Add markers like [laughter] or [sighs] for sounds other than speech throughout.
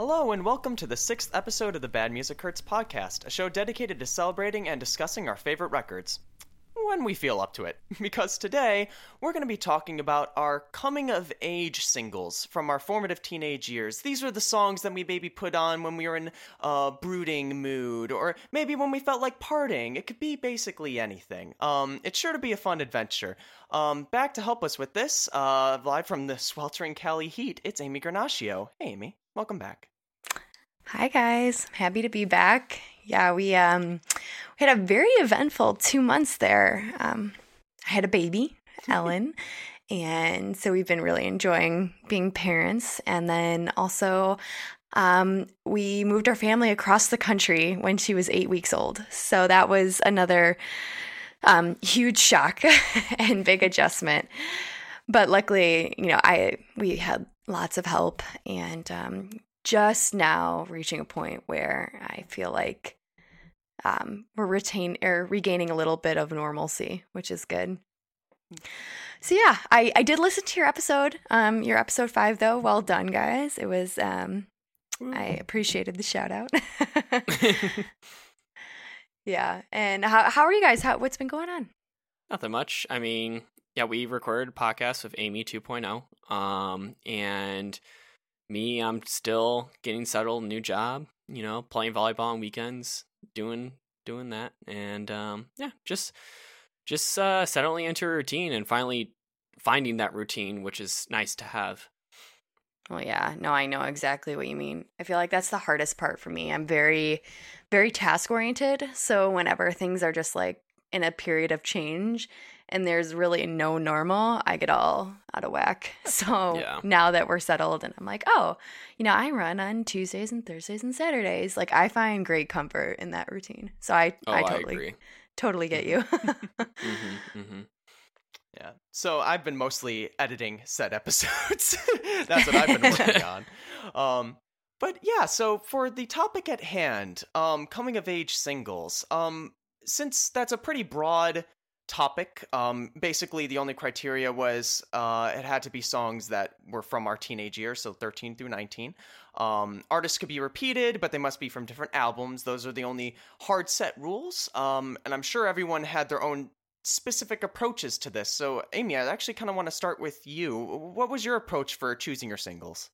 Hello, and welcome to the sixth episode of the Bad Music Hurts podcast, a show dedicated to celebrating and discussing our favorite records. When we feel up to it. [laughs] Because today, we're going to be talking about our coming of age singles from our formative teenage years. These were the songs that we maybe put on when we were in a brooding mood, or maybe when we felt like partying. It could be basically anything. Um, it's sure to be a fun adventure. Um, back to help us with this, uh, live from the sweltering Cali heat, it's Amy Granaccio. Hey, Amy. Welcome back. Hi guys, happy to be back. Yeah, we um we had a very eventful two months there. Um, I had a baby, [laughs] Ellen, and so we've been really enjoying being parents. And then also, um, we moved our family across the country when she was eight weeks old. So that was another um, huge shock [laughs] and big adjustment. But luckily, you know, I we had lots of help and um, just now reaching a point where I feel like um, we're retain or regaining a little bit of normalcy, which is good. So yeah, I, I did listen to your episode, um, your episode five though. Well done, guys. It was um, I appreciated the shout out. [laughs] [laughs] yeah, and how how are you guys? How what's been going on? Nothing much. I mean, yeah, we recorded a podcast with Amy 2.0. Um, and me, I'm still getting settled, new job, you know, playing volleyball on weekends, doing doing that. And um, yeah, just just uh settling into a routine and finally finding that routine, which is nice to have. Well, yeah, no, I know exactly what you mean. I feel like that's the hardest part for me. I'm very, very task oriented. So whenever things are just like in a period of change, and there's really no normal, I get all out of whack. [laughs] So yeah. now that we're settled and I'm like, oh, you know, I run on Tuesdays and Thursdays and Saturdays. Like I find great comfort in that routine. So I, oh, I totally, I totally get you. [laughs] mm-hmm, mm-hmm. Yeah. So I've been mostly editing set episodes. [laughs] That's what I've been working on. Um, but yeah, so for the topic at hand, um, coming of age singles, um, since that's a pretty broad topic. Um, basically, the only criteria was uh, it had to be songs that were from our teenage years, so 13 through 19. Um, artists could be repeated, but they must be from different albums. Those are the only hard set rules. Um, and I'm sure everyone had their own specific approaches to this. So, Amy, I actually kind of want to start with you. What was your approach for choosing your singles?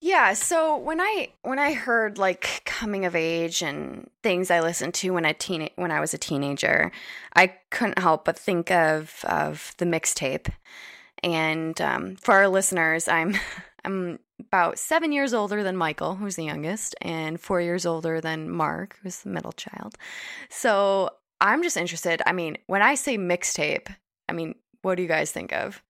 Yeah, so when I when I heard like coming of age and things I listened to when I teen when I was a teenager, I couldn't help but think of of the mixtape. And um, for our listeners, I'm [laughs] I'm about seven years older than Michael, who's the youngest, and four years older than Mark, who's the middle child. So I'm just interested. I mean, when I say mixtape, I mean, what do you guys think of?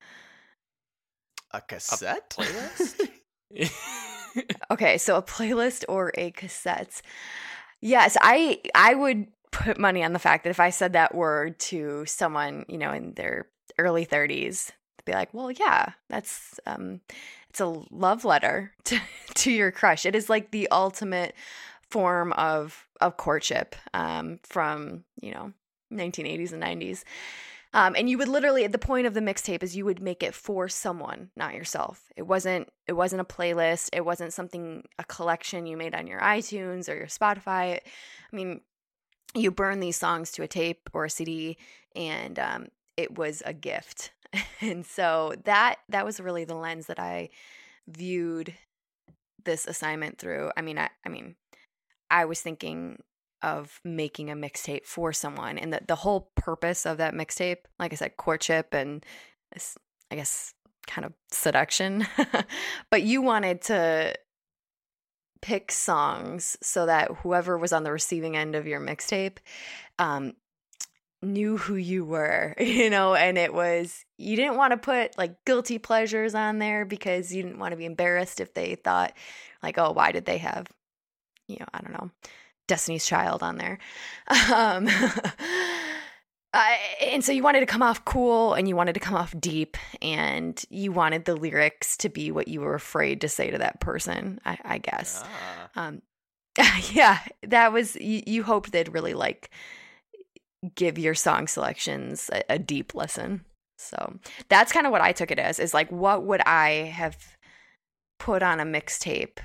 A cassette a playlist. [laughs] okay, so a playlist or a cassette. Yes, I I would put money on the fact that if I said that word to someone, you know, in their early 30s, they'd be like, "Well, yeah, that's um it's a love letter [laughs] to to your crush. It is like the ultimate form of of courtship um from, you know, 1980s and 90s. Um, and you would literally at the point of the mixtape is you would make it for someone, not yourself. It wasn't it wasn't a playlist. It wasn't something a collection you made on your iTunes or your Spotify. I mean, you burn these songs to a tape or a CD, and um, it was a gift. [laughs] and so that that was really the lens that I viewed this assignment through. I mean, I, I mean, I was thinking of making a mixtape for someone and the, the whole purpose of that mixtape like i said courtship and i guess kind of seduction [laughs] but you wanted to pick songs so that whoever was on the receiving end of your mixtape um, knew who you were, [laughs] you know, and it was, you didn't want to put like guilty pleasures on there because you didn't want to be embarrassed if they thought, like, oh, why did they have, you know, I don't know, Destiny's Child on there. [laughs] Um, [laughs] uh, and so you wanted to come off cool and you wanted to come off deep and you wanted the lyrics to be what you were afraid to say to that person, I, I guess. Ah. Um, [laughs] yeah, that was, you, you, hoped they'd really like give your song selections a, a deep lesson. So that's kind of what I took it as is like, what would I have put on a mixtape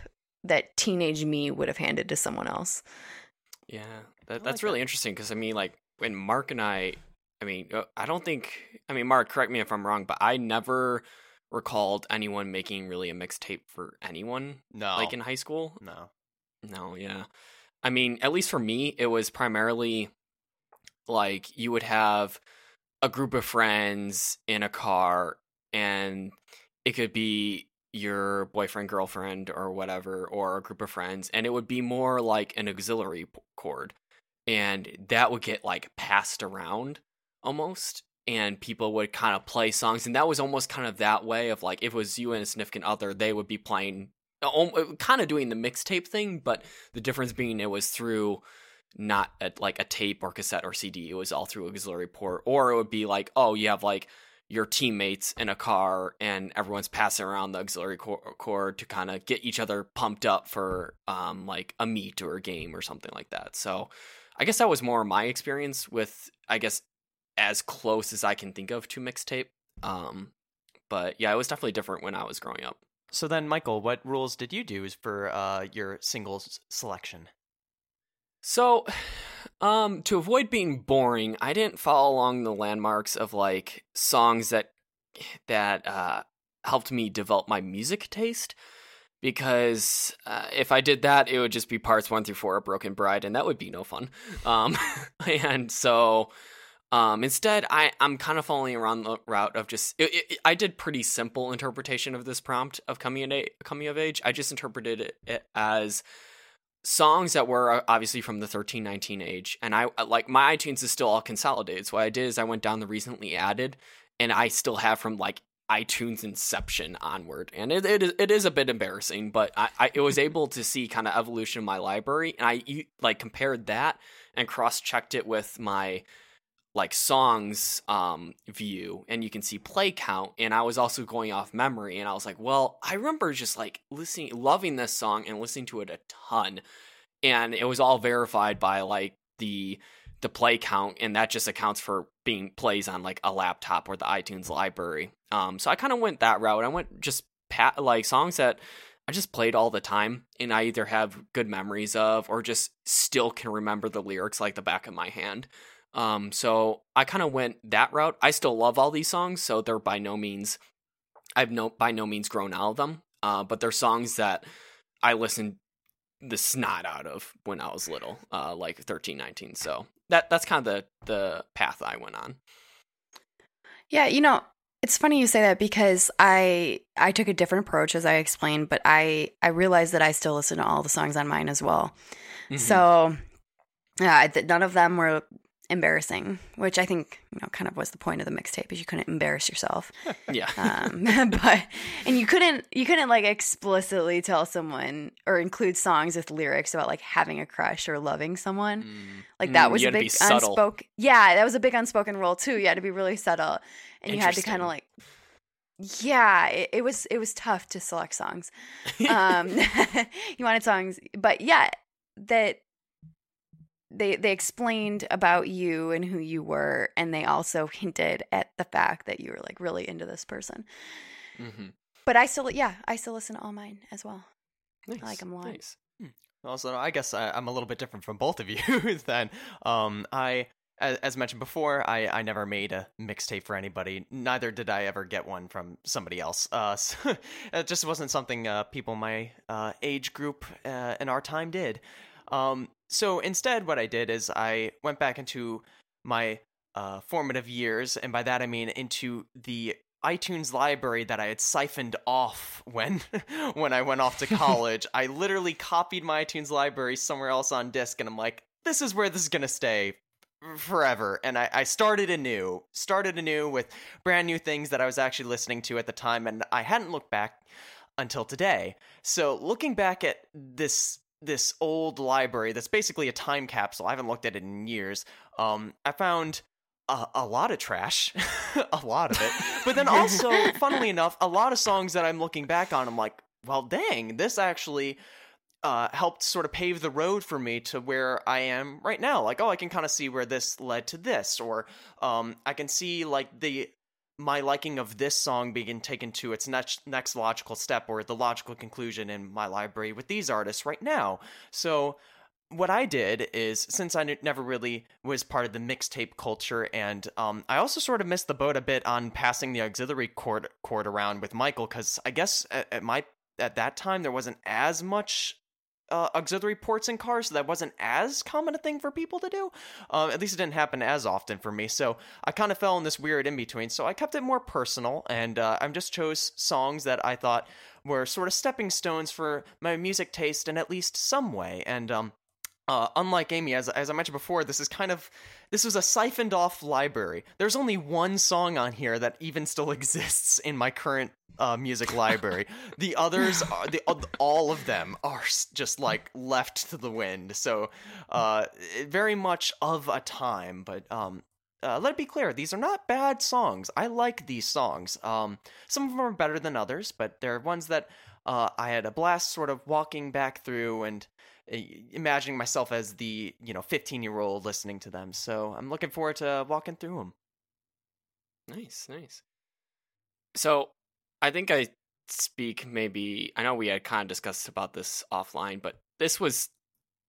that teenage me would have handed to someone else. Yeah, that, that's like really that. interesting because I mean, like when Mark and I, I mean, uh, I don't think, I mean, Mark, correct me if I'm wrong, but I never recalled anyone making really a mixtape for anyone No. like in high school. no. No, yeah. I mean, at least for me, it was primarily like you would have a group of friends in a car, and it could be your boyfriend, girlfriend, or whatever, or a group of friends, and it would be more like an auxiliary cord. And that would get like passed around almost. And people would kind of play songs, and that was almost kind of that way of like if it was you and a significant other, they would be playing uh, uh, kind of doing the mixtape thing, but the difference being it was through not a, like a tape or cassette or CD. It was all through auxiliary port, or it would be like, oh, you have like your teammates in a car and everyone's passing around the auxiliary cord to kind of get each other pumped up for um like a meet or a game or something like that. So I guess that was more my experience with I guess as close as I can think of to mixtape. Um but yeah, it was definitely different when I was growing up. So then, Michael, what rules did you do is for uh, your singles selection? So, um, to avoid being boring, I didn't follow along the landmarks of like songs that that uh, helped me develop my music taste. Because uh, if I did that, it would just be parts one through four of Broken Bride, and that would be no fun. Um, [laughs] and so, um, instead, I I'm kind of following around the route of just it, it, I did pretty simple interpretation of this prompt of coming age, coming of age. I just interpreted it as songs that were uh, obviously from the 13 19 age and i uh, like my itunes is still all consolidated. So what i did is i went down the recently added and i still have from like itunes inception onward. And it, it, is, it is a bit embarrassing but I, I was able to see kind of evolution in my library and i like compared that and cross checked it with my like songs um view and you can see play count and i was also going off memory and i was like well i remember just like listening loving this song and listening to it a ton and it was all verified by like the the play count and that just accounts for being plays on like a laptop or the itunes library. Um so i kind of went that route. I went just pat like songs that i just played all the time and i either have good memories of or just still can remember the lyrics like the back of my hand um, so I kind of went that route. I still love all these songs, so they're by no means I've no by no means grown out of them. Uh, but they're songs that I listened the snot out of when I was little, uh, like 13, 19. So that that's kind of the the path I went on. Yeah, you know, it's funny you say that because I I took a different approach as I explained, but I I realized that I still listen to all the songs on mine as well. Mhm. So yeah, none of them were embarrassing, which I think you know kind of was the point of the mixtape is you couldn't embarrass yourself. [laughs] yeah, Um, [laughs] but and you couldn't you couldn't like explicitly tell someone or include songs with lyrics about like having a crush or loving someone. Mm. Like that Mm, was you a had to be big unspoken. Yeah, that was a big unspoken rule too. You had to be really subtle, and you had to kind of like. Yeah, it, it was it was tough to select songs. [laughs] Um, you wanted songs, but yeah, that they they explained about you and who you were, and they also [laughs] hinted at the fact that you were like really into this person. Mhm. But I still, yeah, I still listen to all mine as well. nice. like 'em a lot. Nice. Also, I guess I, I'm a little bit different from both of you. [laughs] then, um, I, as, as mentioned before, I, I never made a mixtape for anybody. Neither did I ever get one from somebody else. Uh, [laughs] so it just wasn't something uh, people my uh, age group uh, in our time did. Um, so instead, what I did is I went back into my uh, formative years, and by that I mean into the iTunes library that I had siphoned off when [laughs] when I went off to college. I literally copied my iTunes library somewhere else on disk, and I'm like, this is where this is gonna stay forever. And I, I started anew, started anew with brand new things that I was actually listening to at the time, and I hadn't looked back until today. So looking back at this this old library that's basically a time capsule. I haven't looked at it in years. Um, I found a, a lot of trash, [laughs] a lot of it. But then [laughs] also, funnily enough, a lot of songs that I'm looking back on, I'm like, well, dang, this actually uh, helped sort of pave the road for me to where I am right now. Like, oh, I can kind of see where this led to this, or um, I can see like the my liking of this song being taken to its next next logical step or the logical conclusion in my library with these artists right now. So what I did is since I never really was part of the mixtape culture, and um, I also sort of missed the boat a bit on passing the auxiliary cord cord around with Michael because I guess at, at, my at that time there wasn't as much uh, auxiliary ports in cars, so that wasn't as common a thing for people to do. Um, at least it didn't happen as often for me. So I kind of fell in this weird in between. So I kept it more personal, and uh, I just chose songs that I thought were sort of stepping stones for my music taste in at least some way. And um, uh, unlike Amy, as as I mentioned before, this is kind of this was a siphoned off library. There's only one song on here that even still [laughs] exists in my current uh, music library. the others, [laughs] are, the all of them are just like left to the wind. So, uh, very much of a time. But um, uh, let it be clear, these are not bad songs. I like these songs. Um, some of them are better than others, but they're ones that uh, I had a blast sort of walking back through and imagining myself as the you know 15 year old listening to them. So i'm looking forward to walking through them nice nice. So i think i speak maybe i know we had kind of discussed about this offline but this was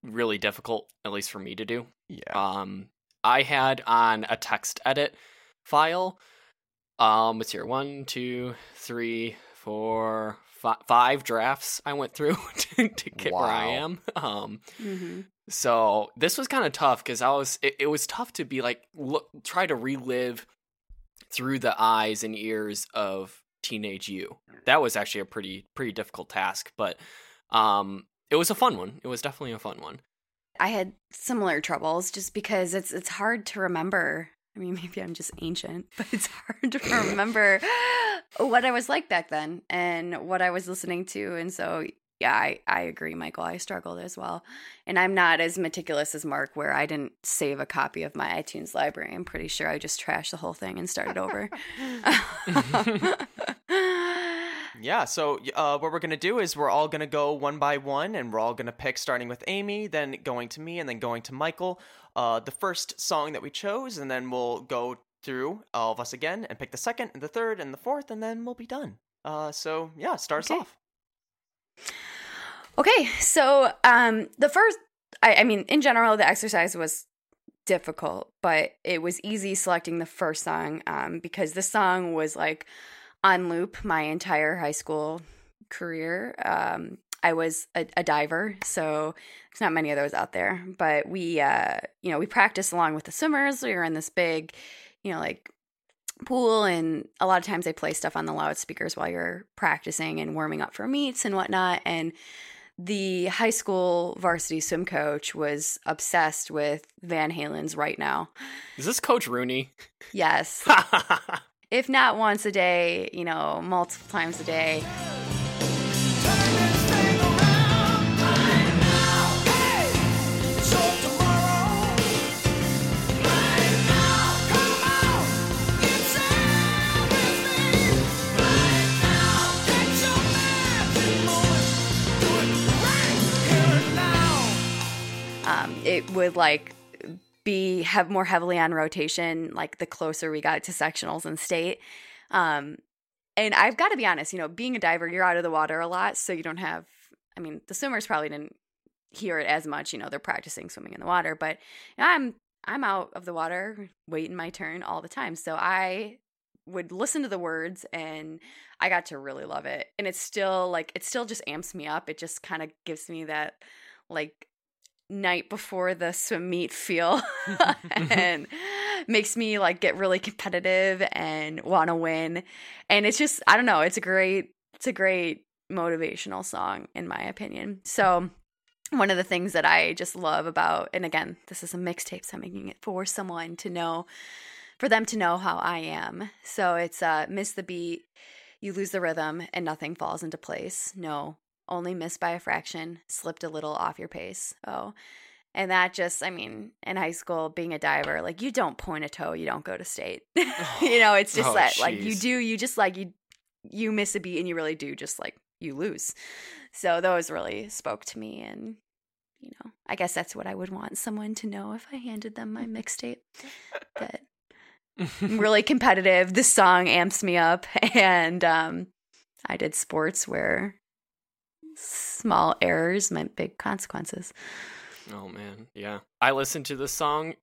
really difficult at least for me to do. Yeah. Um i had on a text edit file um it's here one two three four five drafts I went through [laughs] to, to get wow. where I am. [laughs] Um, mm-hmm. So this was kind of tough because I was. It, it, was tough to be like look, try to relive through the eyes and ears of teenage you. That was actually a pretty pretty difficult task, but um, it was a fun one. It was definitely a fun one. I had similar troubles just because it's it's hard to remember I mean, [laughs] maybe I'm just ancient, [laughs] but it's hard to remember what I was like back then and what I was listening to. And so, yeah, I, I agree, Michael. I struggled as well. And I'm not as meticulous as Mark, where I didn't save a copy of my iTunes library. I'm pretty sure I just trashed the whole thing and started over. [laughs] Yeah, so uh, what we're going to do is we're all going to go one by one and we're all going to pick starting with Amy, then going to me, and then going to Michael. Uh, the first song that we chose, and then we'll go through all of us again and pick the second and the third and the fourth, and then we'll be done. Uh, so, yeah, start okay. us off. Okay, so um, the first, I, I mean, in general, the exercise was difficult, but it was easy selecting the first song um, because this song was like on loop my entire high school career. Um, I was a, a, diver, so there's not many of those out there. But we, uh, you know, we practiced along with the swimmers. We were in this big, you know, like pool, and a lot of times they play stuff on the loudspeakers while you're practicing and warming up for meets and whatnot. And the high school varsity swim coach was obsessed with Van Halen's Right Now. Is this Coach Rooney? Yes. [laughs] if not once a day, you know, multiple times a day. Um, it would like be have more heavily on rotation like the closer we got to sectionals and state. Um and i've got to be honest you know being a diver you're out of the water a lot so you don't have i mean the swimmers probably didn't hear it as much you know they're practicing swimming in the water but you know, i'm i'm out of the water waiting my turn all the time. So i would listen to the words and i got to really love it. And it's still like it still just amps me up. It just kind of gives me that like night before the swim meet feel [laughs] and makes me like get really competitive and want to win. And it's just i don't know it's a great it's a great motivational song in my opinion. So one of the things that i just love about and again this is a mixtape so i'm making it for someone to know for them to know how i am. So it's uh miss the beat you lose the rhythm and nothing falls into place. No only missed by a fraction, slipped a little off your pace. Oh, and that just, I mean, in high school, being a diver, like you don't point a toe, you don't go to state. [laughs] you know, it's just oh, that, geez. like you do, you just like you, you miss a beat, and you really do just like you lose. So those really spoke to me, and you know, I guess that's what I would want someone to know if I handed them my mixtape. that I'm [laughs] really competitive. This song amps me up, [laughs] and um, I did sports where small errors meant big consequences. Oh man, yeah. I listened to this song,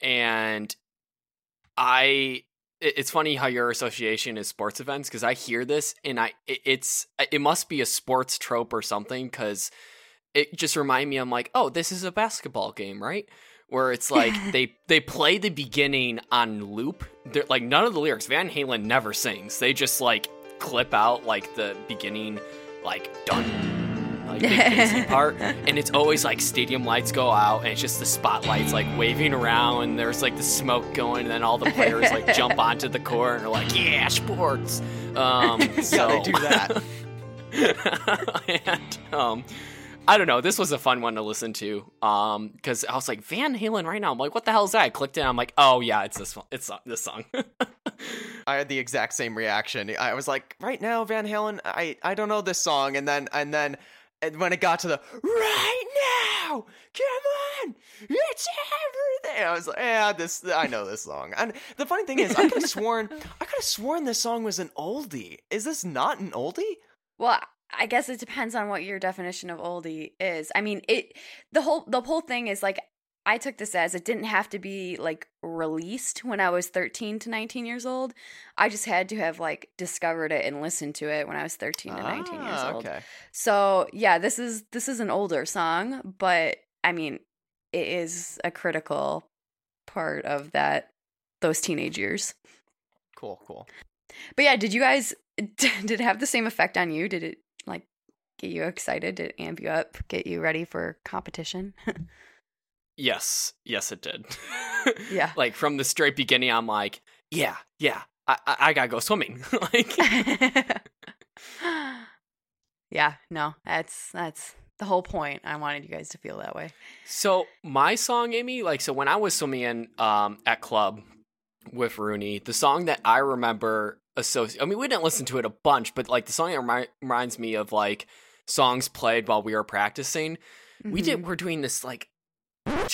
and I. It's funny how your association is sports events because I hear this and I it's it must be a sports trope or something because it just remind me I'm like oh this is a basketball game right where it's like [laughs] they they play the beginning on loop. They're like none of the lyrics. Van Halen never sings. They just like clip out like the beginning, like done, like big [laughs] part, and it's always like stadium lights go out, and it's just the spotlights like waving around, and there's like the smoke going, and then all the players like [laughs] jump onto the court and are like, "Yeah, sports." Um, [laughs] so yeah, they do that. and um, I don't know. This was a fun one to listen to. Um, because I was like Van Halen right now. I'm like, what the hell is that? I clicked it. I'm like, oh yeah, it's this one. It's this song. [laughs] I had the exact same reaction. I was like, right now, Van Halen. I I don't know this song, and then and then and when it got to the right now, come on, it's everything. I was like, yeah, this I know this song. And the funny thing is, I could have [laughs] sworn I could have sworn this song was an oldie. Is this not an oldie? Well, I guess it depends on what your definition of oldie is. I mean, it the whole the whole thing is like I took this as it didn't have to be like released when I was 13 to 19 years old. I just had to have like discovered it and listened to it when I was 13 to 19 years Ah, old. Okay. So, yeah, this is this is an older song, but I mean, it is a critical part of that those teenage years. Cool. Cool. But yeah, did you guys [laughs] did it have the same effect on you? Did it get you excited? Did it amp you up? Get you ready for competition? yes, yes, it did. [laughs] Yeah. like from the straight beginning, I'm like, yeah, yeah, I I, I gotta go swimming. [laughs] like, [laughs] yeah, no, that's that's the whole point. I wanted you guys to feel that way. So my song, Amy, like so when I was swimming in um at club with Rooney, the song that I remember associate. I mean, we didn't listen to it a bunch, but like the song that remi- reminds me of like songs played while we were practicing. We Mhm. did. We're doing this like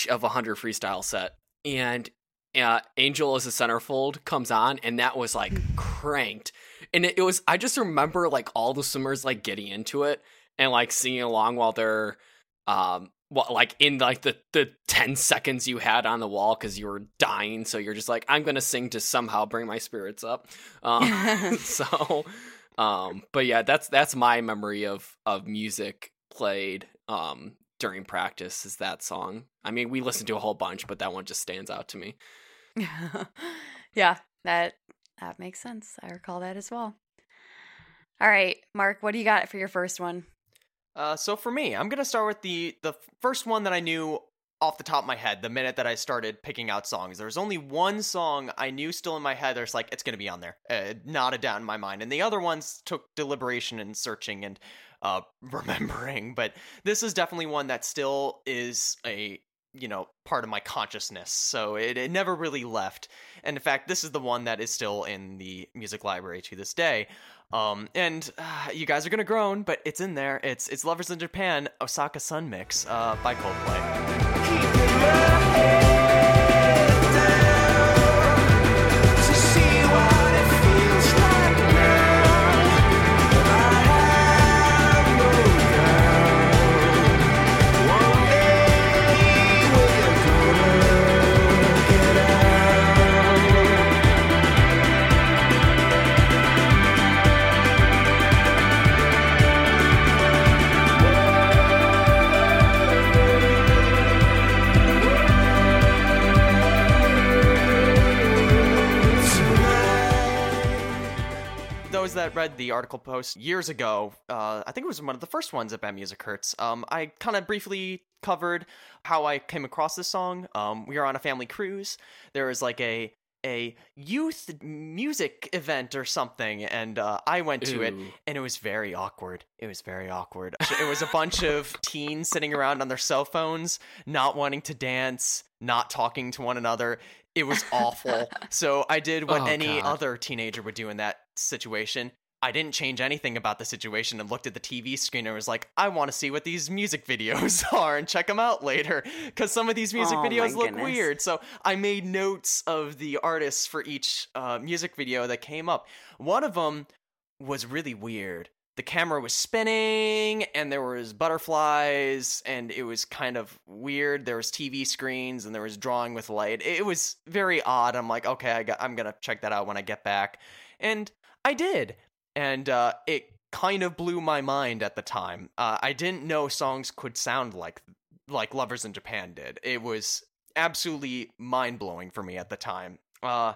of a hundred freestyle set, and uh, Angel as a centerfold comes on, and that was like cranked. And it, it was. I just remember like all the swimmers like getting into it and like singing along while they're um well, like in like the the 10 seconds you had on the wall because you were dying so you're just like i'm gonna sing to somehow bring my spirits up um, [laughs] [laughs] so um but yeah that's that's my memory of of music played um during practice is that song i mean we listened to a whole bunch but that one just stands out to me [laughs] yeah, that that makes sense. I recall that as well. All right, Mark, what do you got for your first one? Uh, so for me, I'm gonna start with the the first one that I knew off the top of my head the minute that I started picking out songs. There was only one song I knew still in my head. There's like it's gonna be on there, uh, not a doubt in my mind. And the other ones took deliberation and searching and uh, [laughs] remembering. But this is definitely one that still is a you know part of my consciousness. So it, it never really left. And in fact, this is the one that is still in the music library to this day. Um, and uh, you guys are gonna groan, but it's in there. It's it's Lovers in Japan, Osaka Sun Mix uh, by Coldplay. Love Those that read the article post years ago, uh, I think it was one of the first ones at Bad Music Hurts. Um, I kind of briefly covered how I came across this song. Um, we were on a family cruise. There was like a a youth music event or something, and uh, I went to it, and it was very awkward. It was very awkward. [laughs] It was a bunch of teens sitting around on their cell phones, not wanting to dance, not talking to one another. It was awful. [laughs] so I did what Oh, any God. other teenager would do in that situation. I didn't change anything about the situation and looked at the TV screen and was like, I want to see what these music videos [laughs] are and check them out later because some of these music Oh, videos look goodness. weird. So I made notes of the artists for each uh, music video that came up. One of them was really weird. The camera was spinning and there was butterflies and it was kind of weird. There was TV screens and there was drawing with light. It was very odd. I'm like, okay, I got, I'm gonna check that out when I get back, and I did, and uh, it kind of blew my mind at the time. Uh, I didn't know songs could sound like like Lovers in Japan did. It was absolutely mind blowing for me at the time. Uh,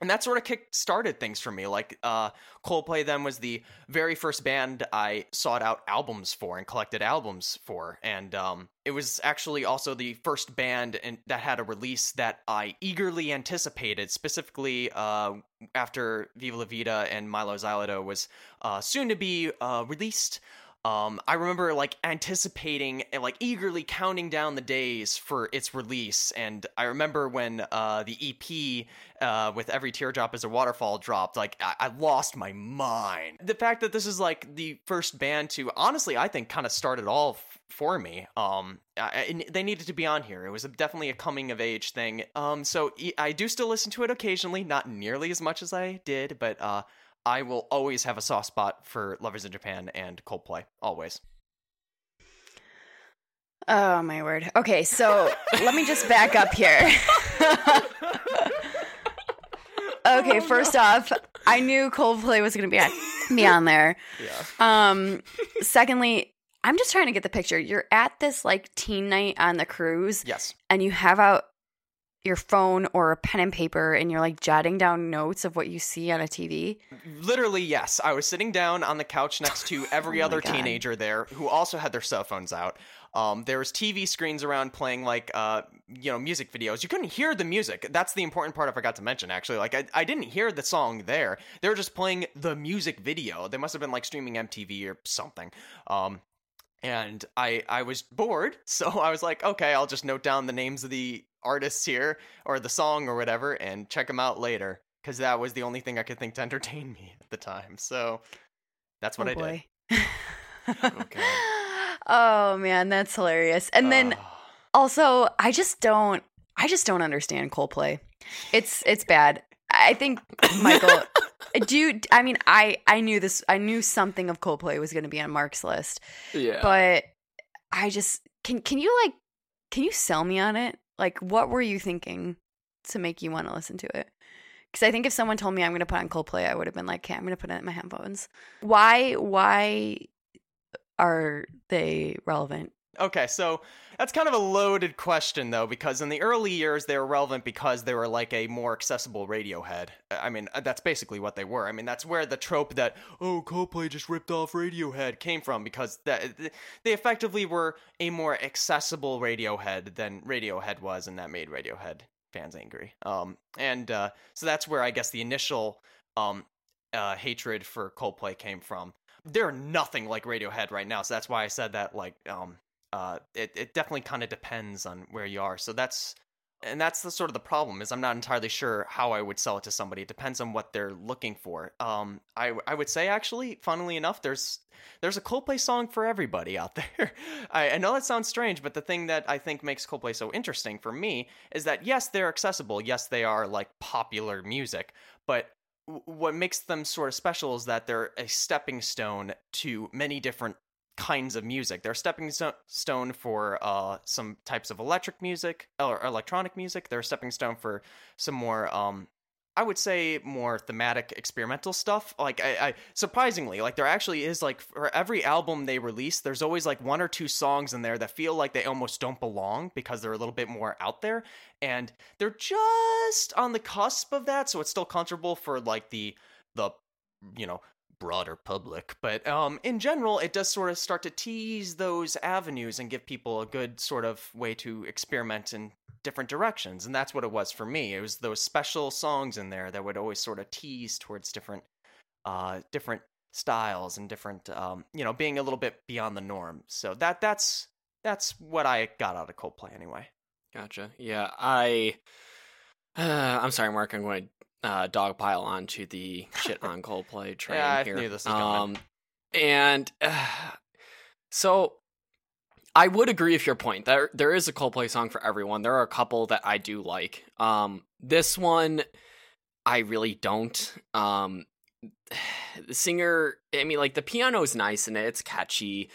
and that sort of kick started things for me. Like uh, Coldplay then was the very first band I sought out albums for and collected albums for, and um, it was actually also the first band that had a release that I eagerly anticipated. Specifically, uh, after Viva La Vida and Mylo Xyloto was uh, soon to be uh, released. Um, I remember like anticipating and like eagerly counting down the days for its release, and I remember when uh, the EP uh, with every teardrop is a waterfall dropped, like I-, I lost my mind. The fact that this is like the first band to honestly, I think, kind of started all f- for me. Um, I- they needed to be on here. It was definitely a coming of age thing. Um, so I do still listen to it occasionally, not nearly as much as I did, but uh. I will always have a soft spot for Lovers in Japan and Coldplay. Always. Oh my word. Okay, so let me just back up here. [laughs] okay, Oh, first off, I knew Coldplay was going to be on, be on there. Yeah. Um, secondly, I'm just trying to get the picture. You're at this like teen night on the cruise, Yes. and you have out your phone or a pen and paper, and you're like jotting down notes of what you see on a TV. Literally, yes. I was sitting down on the couch next to [laughs] every Oh other God. teenager there who also had their cell phones out. Um, there was TV screens around playing like uh, you know music videos. You couldn't hear the music. That's the important part I forgot to mention. Actually, like I, I didn't hear the song there. They were just playing the music video. They must have been like streaming MTV or something. Um, and I I was bored, [laughs] so I was like, okay, I'll just note down the names of the artists here or the song or whatever, and check them out later because that was the only thing I could think to [laughs] entertain me at the time. So that's what oh I did. Okay. [laughs] Oh man, that's hilarious. And then Ah. also, I just don't I just don't understand Coldplay. It's it's bad. I think [coughs] Michael do you I mean I I knew this I knew something of Coldplay was going to be on Mark's list, Yeah. but I just can can you like can you sell me on it? Like what were you thinking to make you want to listen to it? Cuz I think if someone told me I'm going to put on Coldplay, I would have been like, "Okay, I'm going to put it in my headphones." Why why are they relevant? Okay, so that's kind of a loaded question though, because in the early years they were relevant because they were like a more accessible Radiohead. I mean, uh, that's basically what they were. I mean, that's where the trope that oh Coldplay just ripped off Radiohead came from because that they effectively were a more accessible Radiohead than Radiohead was, and that made Radiohead fans angry. Um, and uh, so that's where I guess the initial um uh, hatred for Coldplay came from. They're nothing like Radiohead right now, so that's why I said that. Like, um, uh, it it definitely kind of depends on where you are. So that's and that's the sort of the problem is I'm not entirely sure how I would sell it to somebody. It depends on what they're looking for. Um, I I would say actually, funnily enough, there's there's a Coldplay song for everybody out [laughs] there. I, I know that sounds strange, but the thing that I think makes Coldplay so interesting for me is that yes, they're accessible. Yes, they are like popular music, but what makes them sort of special is that they're a stepping stone to many different kinds of music. They're a stepping stone for uh, some types of electric music or electronic music. They're a stepping stone for some more, um, I would say, more thematic experimental stuff. Like, I, I surprisingly, like there actually is like for every album they release, there's always like one or two songs in there that feel like they almost don't belong because they're a little bit more out there, and they're just on the cusp of that, so it's still comfortable for like the the you know broader public but um in general it does sort of start to tease those avenues and give people a good sort of way to experiment in different directions and that's what it was for me it was those special songs in there that would always sort of tease towards different uh different styles and different um you know being a little bit beyond the norm so that that's that's what i got out of coldplay anyway Gotcha. Yeah, I. Uh, [sighs] I'm sorry, Mark. I'm going to uh, dogpile onto the shit on [laughs] Coldplay train Yeah, I here. knew this was coming. um, and uh, so I would agree with your point. There there is a Coldplay song for everyone. There are a couple that I do like. Um, this one I really don't. Um, the singer, I mean, like the piano is nice and it's catchy,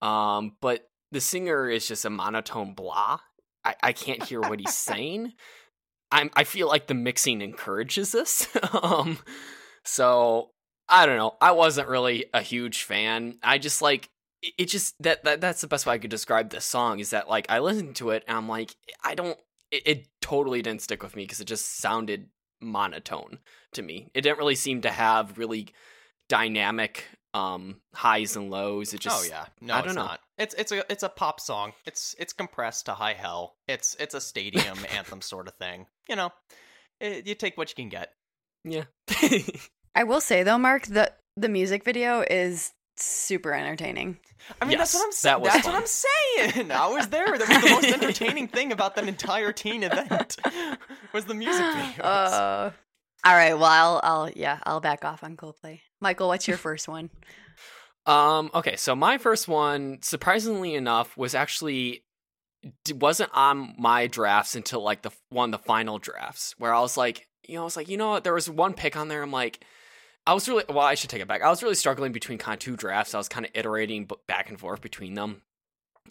um, but the singer is just a monotone blah. I, I can't hear what he's [laughs] saying. I'm I feel like the mixing encourages this. [laughs] um, so I don't know. I wasn't really a huge fan. I just like it, just that, that that's the best way I could describe this song is that like I listened to it and I'm like I don't it, it totally didn't stick with me because it just sounded monotone to me. It didn't really seem to have really dynamic um highs and lows. It just oh yeah, no, I it's don't know. not. It's it's a it's a pop song. It's it's compressed to high hell. It's it's a stadium [laughs] anthem sort of thing. You know, it, you take what you can get. yeah. [laughs] I will say though, Mark, the the music video is super entertaining. I mean, that's what I'm saying. that was That's fun. what I'm saying. I was there. That was the most entertaining thing about that entire teen event [laughs] was the music [sighs] video. Uh, all right. Well, I'll, I'll, yeah, I'll back off on Coldplay. Michael, what's your [laughs] first one? Um. Okay. So my first one, surprisingly enough, was actually wasn't on my drafts until like the one the final drafts, where I was like, you know, I was like, you know what? There was one pick on there. I'm like, I was really well. I should take it back. I was really struggling between kind of two drafts. I was kind of iterating back and forth between them.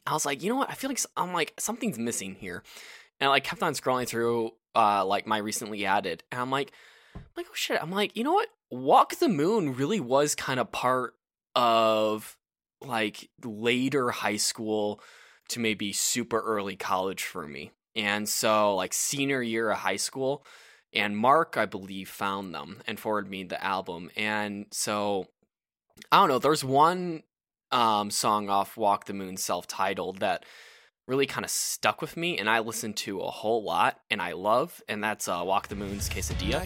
I was like, you know what? I feel like I'm like something's missing here, and I like kept on scrolling through uh like my recently added, and I'm like, I'm like oh shit. I'm like, you know what? Walk the Moon really was kind of part of like later high school to maybe super early college for me. And so like senior year of high school and Mark I believe found them and forwarded me the album. And so I don't know, there's one um song off Walk the Moon self-titled that really kind of stuck with me and I listen to a whole lot and I love and that's uh Walk the Moon's Quesadilla.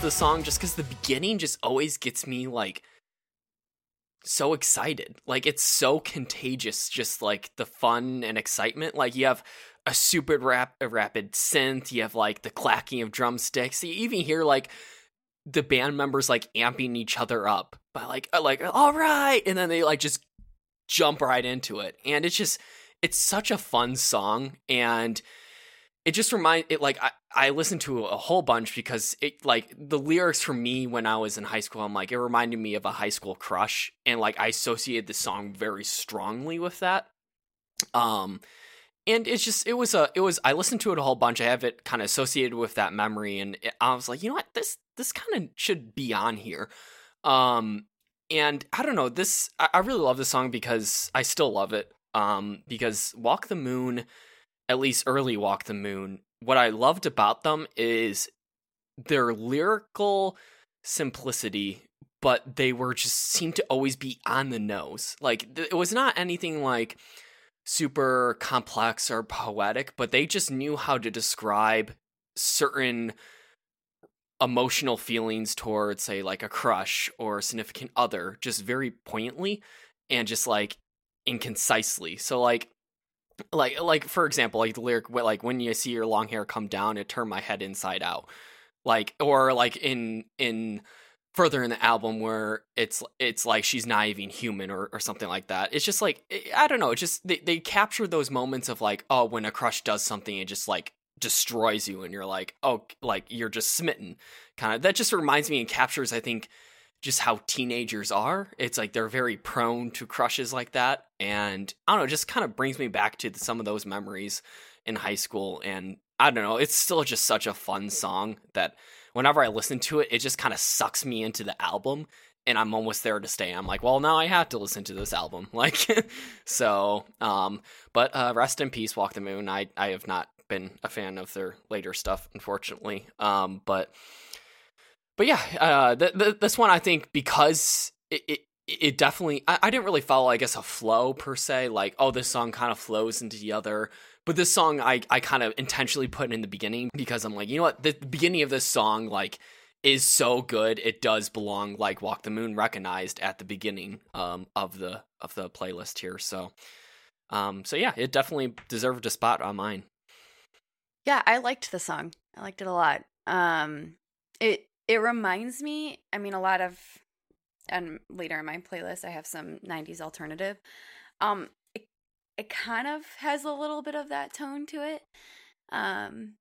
Love the song just because the beginning just always gets me like so excited. Like it's so contagious, just like the fun and excitement. Like you have a super rap a rapid synth, you have like the clacking of drumsticks. You even hear like the band members like amping each other up by like uh, like all right, and then they like just jump right into it. And it's just it's such a fun song and it just remind it like I, I listened to a whole bunch because it like the lyrics for me when I was in high school, I'm like it reminded me of a high school crush and like I associated the song very strongly with that. Um and it's just it was a it was I listened to it a whole bunch. I have it kind of associated with that memory and it, I was like, you know what, this this kind of should be on here. Um and I don't know, this I, I really love this song because I still love it. Um because Walk the Moon at least early Walk the Moon, what I loved about them is their lyrical simplicity, but they were just seemed to always be on the nose. Like it was not anything like super complex or poetic, but they just knew how to describe certain emotional feelings towards say like a crush or a significant other just very poignantly and just like inconcisely. So like like like for example like the lyric like when you see your long hair come down it turned my head inside out. Like or like in in further in the album where it's it's like she's not even human or, or something like that. It's just like i don't know it's just they, they capture those moments of like oh when a crush does something it just like destroys you and you're like oh like you're just smitten kind of that just reminds me and captures i think just how teenagers are. It's like they're very prone to crushes like that. And I don't know, it just kind of brings me back to some of those memories in high school. And I don't know, it's still just such a fun song that whenever I listen to it, it just kind of sucks me into the album and I'm almost there to stay. I'm like, well, now I have to listen to this album. [laughs] Like, so, um, but uh, rest in peace, Walk the Moon. I, I have not been a fan of their later stuff, unfortunately. Um, but, but yeah, uh, th- th- this one I think because it, it it definitely I, I, didn't really follow i guess a flow per se like oh this song kind of flows into the other. But this song i i kind of intentionally put in the beginning because i'm like you know what? The, the beginning of this song like is so good it does belong like walk the moon recognized at the beginning um of the of the playlist here. So um so yeah it definitely deserved a spot on mine. Yeah i liked the song. I liked it a lot. Um it it reminds me i mean a lot of and later in my playlist I have some 90s alternative. Um it, it kind of has a little bit of that tone to it. Um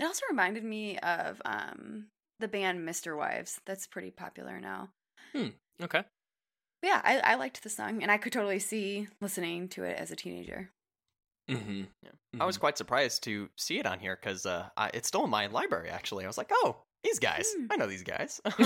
it also reminded me of um the band MisterWives. That's pretty popular now. Hmm. Okay. But yeah, I, I liked the song and I could totally see listening to it as a teenager. Mm-hmm. Yeah. I was quite surprised to see it on here because uh, it's still in my library. Actually, I was like, "Oh, these guys. Hmm. I know these guys." [laughs] [laughs]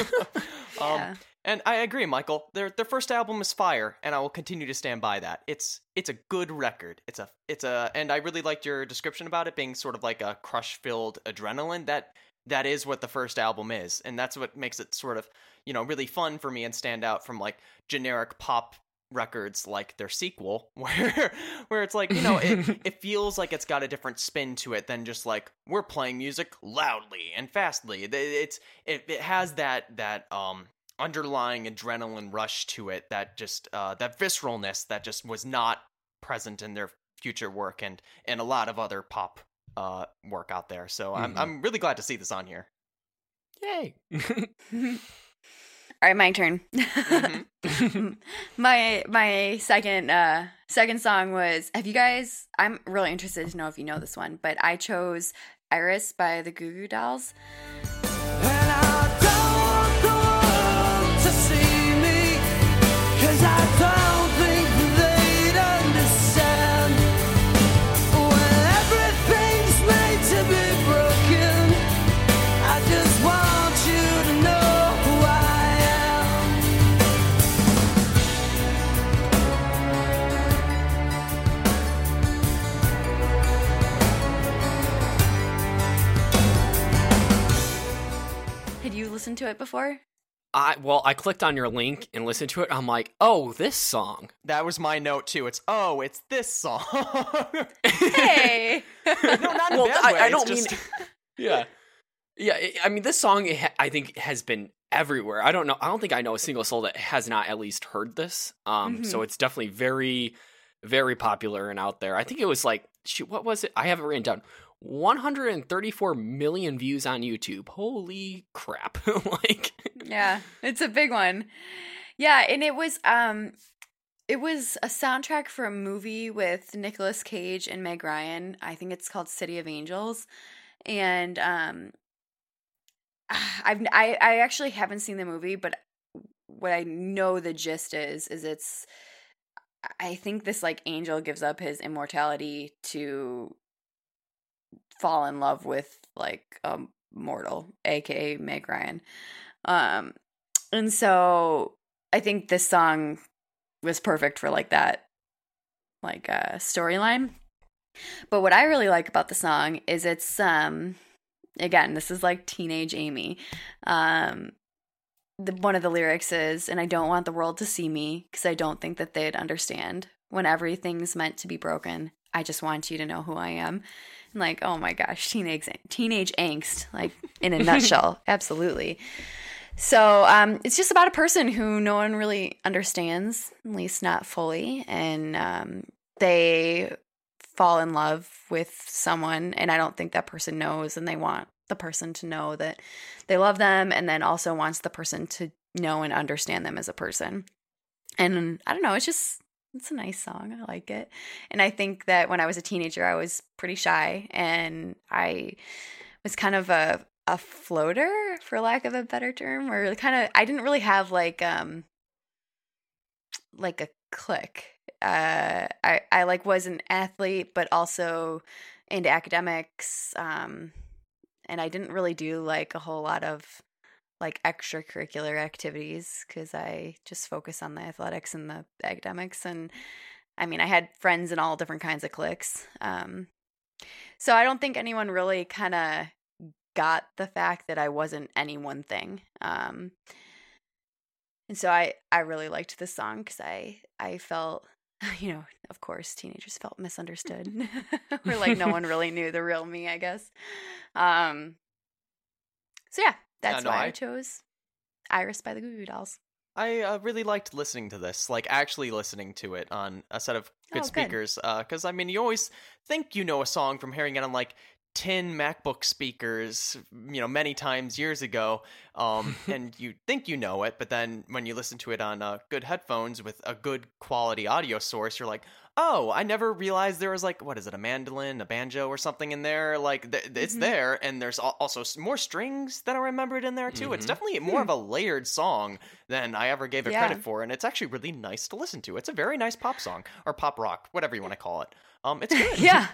Yeah. um, and I agree, Michael. Their their first album is fire, and I will continue to stand by that. It's it's a good record. It's a it's a, and I really liked your description about it being sort of like a crush filled adrenaline. That that is what the first album is, and that's what makes it sort of you know really fun for me and stand out from like generic pop records like their sequel [laughs] where where it's like you know it, [laughs] it feels like it's got a different spin to it than just like we're playing music loudly and fastly. It- it's it, it has that that um underlying adrenaline rush to it that just uh that visceralness that just was not present in their future work and and a lot of other pop uh work out there. So i'm Mhm. i'm really glad to see this on here. Yay [laughs] All right, my turn. Mhm. [laughs] my my second uh second song was have you guys I'm really interested to know if you know this one, but I chose Iris by the Goo Goo Dolls. Listened to it before? I well, I clicked on your link and listened to it. I'm like, oh, this song. that was my note too it's oh it's this song Hey. [laughs] no not in Well, bad I- way. I don't just- mean- [laughs] yeah, yeah. it- I mean, this song, ha- I think, has been everywhere. I don't know. I don't think I know a single soul that has not at least heard this. Um, so it's definitely very, very popular and out there. I think it was like, shoot, what was it? I have it written down. 134 million views on YouTube. Holy crap! [laughs] like, yeah, it's a big one. Yeah, and it was um it was a soundtrack for a movie with Nicolas Cage and Meg Ryan. I think it's called City of Angels. And um [sighs] I've I I actually haven't seen the movie, but what I know the gist is is it's I think this like angel gives up his immortality to fall in love with like a mortal, aka Meg Ryan. Um and so I think this song was perfect for like that like uh storyline. But what I really like about the song is it's um again, this is like teenage Amy. Um the, one of the lyrics is and I don't want the world to see me because I don't think that they'd understand when everything's meant to be broken. I just want you to know who I am. Like, oh my gosh, teenage teenage angst, like in a nutshell. [laughs] Absolutely. So um, it's just about a person who no one really understands, at least not fully, and um, they fall in love with someone, and I don't think that person knows, and they want the person to know that they love them, and then also wants the person to know and understand them as a person. And I don't know, it's just it's a nice song. I like it. And I think that when I was a teenager, I was pretty shy and I was kind of a a floater for lack of a better term or kind of I didn't really have like um like a click. Uh I I like was an athlete but also into academics um and I didn't really do like a whole lot of like extracurricular activities because I just focus on the athletics and the academics. And I mean, I had friends in all different kinds of cliques. Um, so I don't think anyone really kind of got the fact that I wasn't any one thing. Um, and so I, I really liked this song because I, I felt, [laughs] you know, of course, teenagers felt misunderstood, [laughs] or like no one really knew the real me, I guess. Um, so yeah, that's no, why I, I- chose Iris by the Goo Goo Dolls. I uh, really liked listening to this, like actually listening to it on a set of good Oh, speakers. Because I mean, you always think you know a song from hearing it on like 10 MacBook speakers, you know, many times years ago, um, [laughs] and you think you know it, but then when you listen to it on uh, good headphones with a good quality audio source, you're like, oh, I never realized there was like, what is it, a mandolin, a banjo, or something in there? Like, th- it's Mhm. there, and there's also more strings that I remembered in there too. It's Mhm. definitely more of a layered song than I ever gave it Yeah. credit for, and it's actually really nice to listen to. It's a very nice pop song or pop rock, whatever you want to call it. Um, it's good. [laughs] yeah.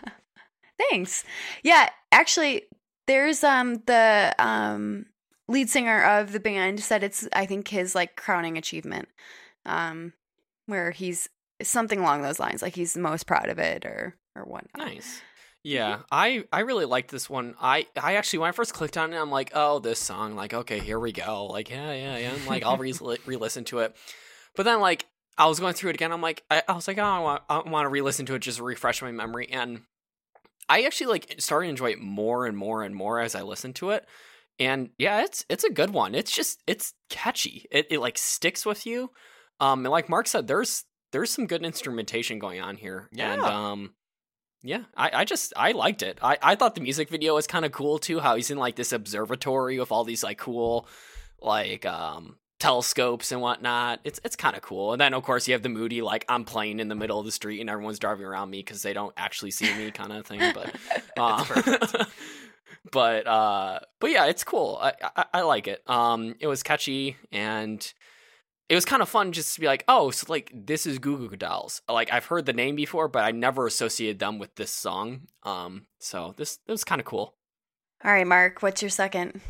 Thanks. Yeah, actually there's um the um lead singer of the band said it's I think his like crowning achievement. Um where he's something along those lines like he's the most proud of it or or whatnot. Nice. Yeah, I I really liked this one. I I actually when I first clicked on it, I'm like, oh, this song. Like, okay, here we go. Like, yeah, yeah, yeah. I'm like, I'll re [laughs] re-listen to it. But then like I was going through it again. I'm like, I, I was like, oh, I want I want to re-listen to it just to refresh my memory. And I actually like started to enjoy it more and more and more as I listened to it. And yeah, it's it's a good one. It's just it's catchy. It it like sticks with you. Um, and like Mark said, there's there's some good instrumentation going on here. Yeah. And um, yeah, I, I just I liked it. I, I thought the music video was kind of cool too. How he's in like this observatory with all these like cool like um telescopes and whatnot. It's it's kind of cool. And then of course you have the moody like I'm playing in the middle of the street and everyone's driving around me because they don't actually see me kind of thing. But [laughs] um, [laughs] but uh but yeah, it's cool. I, I I like it. Um, it was catchy and it was kind of fun just to be like, oh, so like this is Goo Goo Dolls. Like I've heard the name before, but I never associated them with this song. Um, so this this was kind of cool. All right, Mark, what's your second?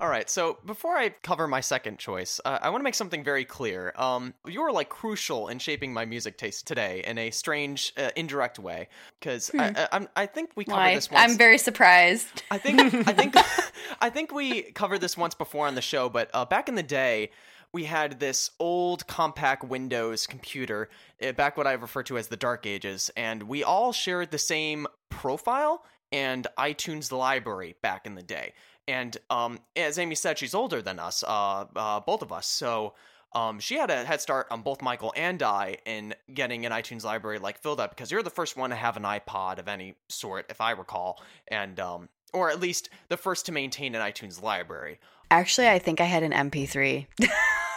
All right, so before I cover my second choice, uh, I want to make something very clear. Um, you were like crucial in shaping my music taste today in a strange, uh, indirect way. Because I, I, I'm- I think we covered Why? this once. I'm very surprised. I think I think [laughs] [laughs] I think we covered this once before on the show, but uh, back in the day, we had this old compact Windows computer, uh, back what I refer to as the Dark Ages, and we all shared the same profile and iTunes library back in the day. And um, as Amy said, she's older than us, uh, uh, both of us, so. Um, she had a head start on both Michael and I in getting an iTunes library like filled up because you're the first one to have an iPod of any sort, if I recall, and um, or at least the first to maintain an iTunes library. Actually, I think I had an MP3. [laughs]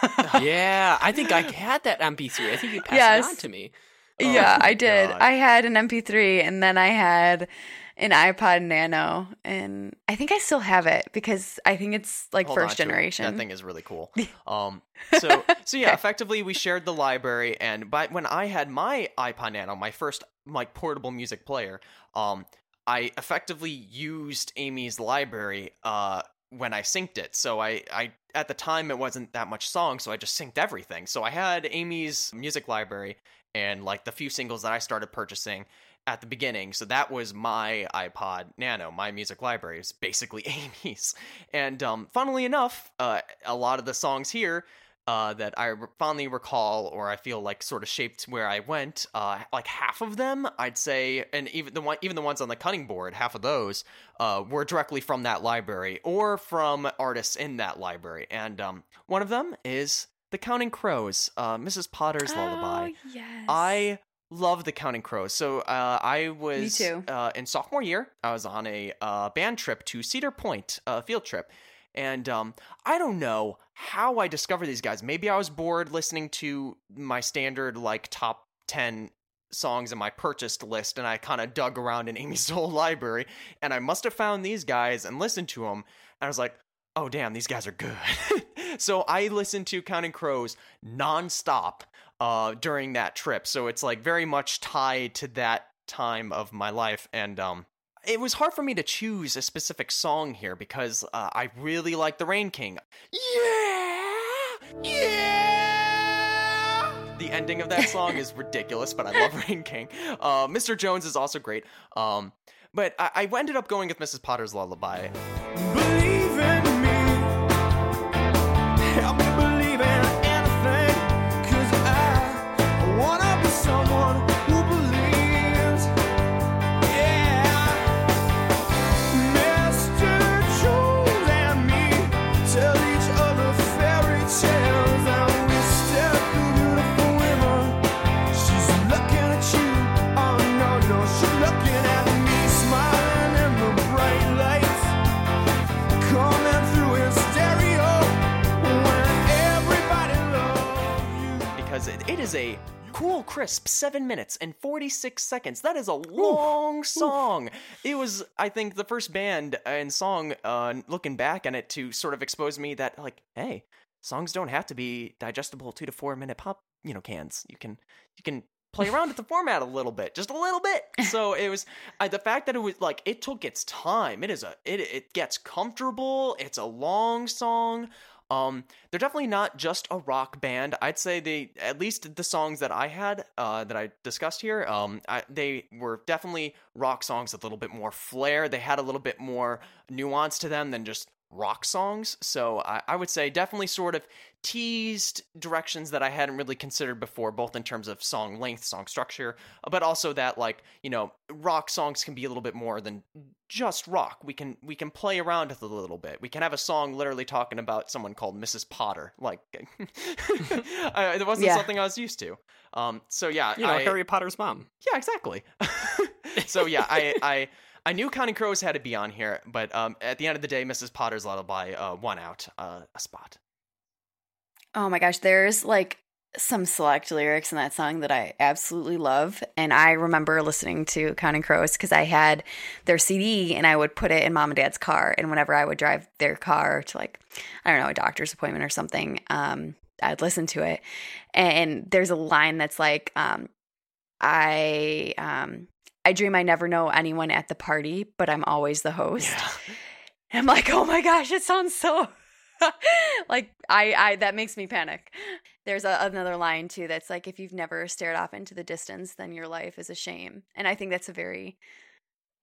[laughs] yeah, I think I had that MP3. I think you passed Yes. it on to me. yeah, Oh, I did. God. I had an MP3 and then I had an iPod Nano and I think I still have it because I think it's like Hold first it. generation. That thing is really cool. [laughs] Um, so so yeah, effectively we shared the library, and but when I had my iPod Nano, my first like portable music player, um, I effectively used Amy's library uh when I synced it. So I I at the time it wasn't that much song, so I just synced everything. So I had Amy's music library and like the few singles that I started purchasing at the beginning. So that was my iPod Nano. My music library is basically [laughs] Amy's. And um, funnily enough, uh, a lot of the songs here uh, that I fondly recall, or I feel like sort of shaped where I went, uh, like half of them, I'd say, and even the one, even the ones on the cutting board, half of those uh, were directly from that library or from artists in that library. And um, one of them is The Counting Crows, uh, Mrs. Potter's Lullaby. Oh, yes. I love the Counting Crows. So uh, I was too. Uh, in sophomore year. I was on a uh, band trip to Cedar Point, a field trip, and um, I don't know how I discovered these guys. Maybe I was bored listening to my standard like top ten songs in my purchased list, and I kind of dug around in Amy's [laughs] whole library, and I must have found these guys and listened to them. And I was like, oh damn, these guys are good. [laughs] so I listened to Counting Crows nonstop uh, during that trip. So it's like very much tied to that time of my life. And um, it was hard for me to choose a specific song here because uh, I really like the Rain King. Yeah, yeah. The ending of that song is [laughs] ridiculous, but I love Rain King. Uh, Mr. Jones is also great. Um, but I-, I ended up going with Mrs. Potter's Lullaby. Believe it, it is a cool, crisp seven minutes and 46 seconds. That is a long song. It was, I think, the first band and song, uh, looking back on it, to sort of expose me that, like, hey, songs don't have to be digestible two to four minute pop, you know, cans. You can, you can play around with the [laughs] format a little bit, just a little bit. So it was uh, the fact that it was like it took its time. It is a it it gets comfortable. It's a long song. Um, they're definitely not just a rock band. I'd say they, at least the songs that I had, uh, that I discussed here, um, I, they were definitely rock songs with a little bit more flair. They had a little bit more nuance to them than just rock songs. So I, I would say definitely sort of teased directions that I hadn't really considered before, both in terms of song length, song structure, but also that like you know rock songs can be a little bit more than just rock. We can we can play around with it a little bit. We can have a song literally talking about someone called Mrs. Potter. Like [laughs] [laughs] I, it wasn't Yeah. something I was used to. Um, so yeah, You know, I- Harry Potter's mom. yeah, exactly. [laughs] so yeah, I, I I knew Counting Crows had to be on here, but um, at the end of the day, Mrs. Potter's Lullaby uh, won out uh, a spot. Oh my gosh, there's like some select lyrics in that song that I absolutely love. And I remember listening to Counting Crows because I had their CD and I would put it in mom and dad's car. And whenever I would drive their car to like, I don't know, a doctor's appointment or something, um, I'd listen to it. And there's a line that's like, um, I, um, I dream I never know anyone at the party, but I'm always the host. Yeah. [laughs] I'm like, oh my gosh, it sounds so [laughs] like I I that makes me panic. There's a, another line too that's like if you've never stared off into the distance, then your life is a shame. And I think that's a very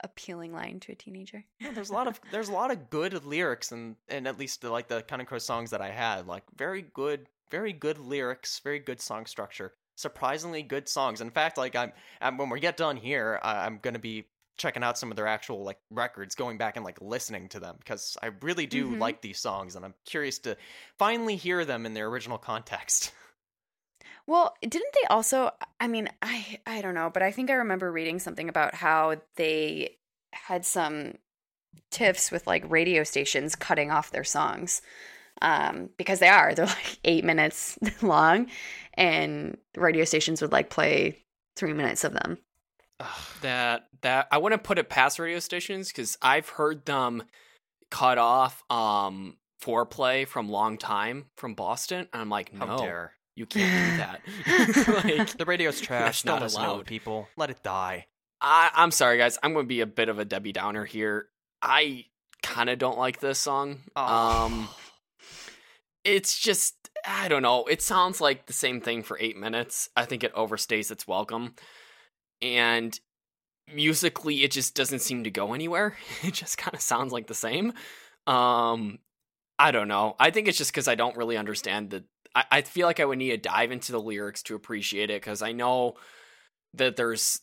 appealing line to a teenager. Yeah, there's a lot of there's a lot of good lyrics and and at least the, like the Counting Crows songs that I had, like very good, very good lyrics, very good song structure, surprisingly good songs. In fact, like I'm, i when we get done here, I'm gonna be checking out some of their actual like records, going back and like listening to them because I really do Mhm. like these songs and I'm curious to finally hear them in their original context. [laughs] Well, didn't they also I mean, I I don't know, but I think I remember reading something about how they had some tiffs with like radio stations cutting off their songs. Um, because they are. [laughs] They're like eight minutes [laughs] long and radio stations would like play three minutes of them. That that I wouldn't put it past radio stations because I've heard them cut off um foreplay from long time from Boston, and I'm like, How no, dare you can't do that. [laughs] [laughs] like, the radio's [laughs] trash? Don't not listen to allowed. it, people. Let it die. I, I'm sorry, guys. I'm going to be a bit of a Debbie Downer here. I kind of don't like this song. Oh. Um, it's just I don't know. It sounds like the same thing for eight minutes. I think it overstays its welcome, and musically, it just doesn't seem to go anywhere. [laughs] It just kind of sounds like the same. Um, I don't know. I think it's just because I don't really understand the. I, I feel like I would need to dive into the lyrics to appreciate it because I know that there's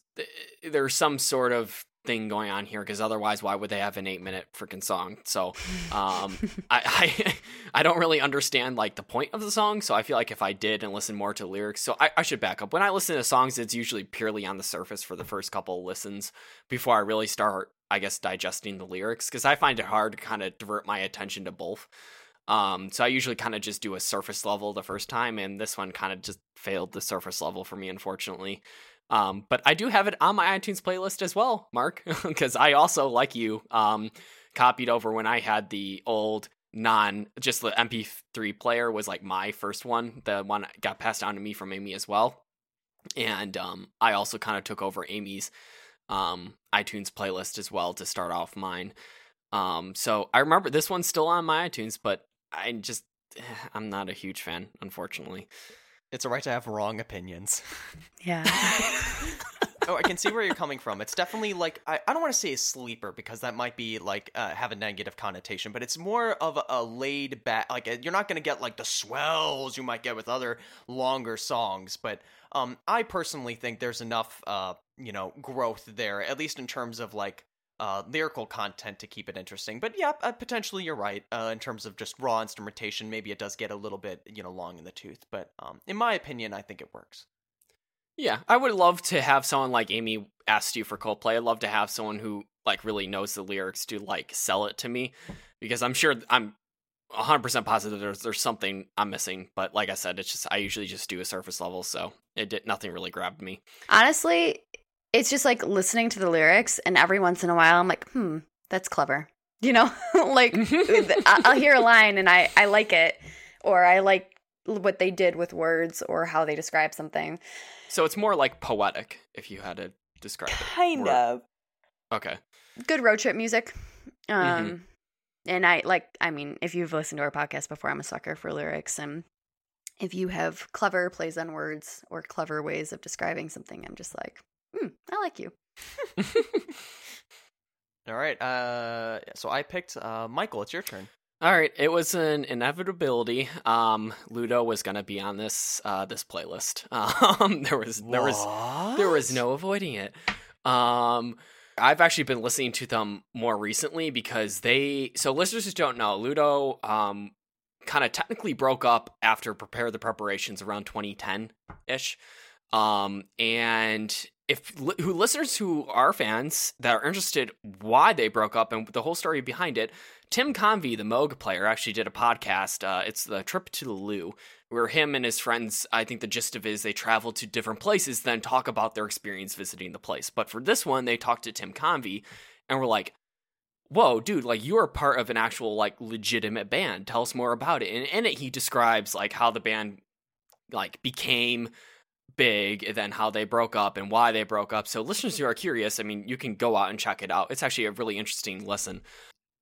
there's some sort of thing going on here because otherwise why would they have an eight minute freaking song? So um [laughs] I, I i don't really understand like the point of the song so i feel like if i did and listen more to lyrics so I, I should back up. When i listen to songs it's usually purely on the surface for the first couple of listens before i really start i guess digesting the lyrics because i find it hard to kind of divert my attention to both. Um so i usually kind of just do a surface level the first time and this one kind of just failed the surface level for me unfortunately um, but I do have it on my iTunes playlist as well, Mark, [laughs] because I also, like you, um, copied over when I had the old non, just the MP3 player was like my first one. The one that got passed down to me from Amy as well. And um, I also kind of took over Amy's um, iTunes playlist as well to start off mine. Um, so I remember this one's still on my iTunes, but I just [sighs] I'm not a huge fan, unfortunately. It's a right to have wrong opinions. Yeah. [laughs] oh, I can see where you're coming from. It's definitely like I, I don't want to say a sleeper because that might be like uh, have a negative connotation, but it's more of a, a laid back. Like you're not going to get like the swells you might get with other longer songs, but um, I personally think there's enough uh, you know growth there, at least in terms of like uh, lyrical content to keep it interesting. But yeah, uh, potentially you're right. Uh, in terms of just raw instrumentation, maybe it does get a little bit you know long in the tooth. But um, in my opinion, I think it works. Yeah, I would love to have someone like Amy asked you for Coldplay. I'd love to have someone who like really knows the lyrics to like sell it to me because I'm sure I'm 100% positive there's there's something I'm missing, but like I said, it's just I usually just do a surface level, so it did nothing really grabbed me. Honestly, it's just like listening to the lyrics, and every once in a while, I'm like, hmm, that's clever. You know, [laughs] like [laughs] I- I'll hear a line and I I like it, or I like what they did with words or how they describe something. So it's more like poetic if you had to describe it. Kind of Okay. good road trip music. Um, Mhm. and I like. I mean, if you've listened to our podcast before, I'm a sucker for lyrics, and if you have clever plays on words or clever ways of describing something, I'm just like, hmm, I like you. [laughs] All right. Uh, so I picked uh, Michael. It's your turn. All right, it was an inevitability. Um, Ludo was gonna be on this uh this playlist. [laughs] Um, there was there was there was no avoiding it. Um, I've actually been listening to them more recently because they. So listeners who don't know, Ludo um kind of technically broke up after prepare the preparations around 2010 ish. Um, and if who listeners who are fans that are interested why they broke up and the whole story behind it, Tim Convy, the Moog player, actually did a podcast. Uh, it's the Trip to the Loo, where him and his friends, I think the gist of it is they travel to different places, then talk about their experience visiting the place. But for this one, they talked to Tim Convy and were like, Whoa, dude, like you are part of an actual, like, legitimate band. Tell us more about it. And in it, he describes, like, how the band, like, became big then how they broke up and why they broke up. So listeners who are curious, I mean, you can go out and check it out. It's actually a really interesting listen.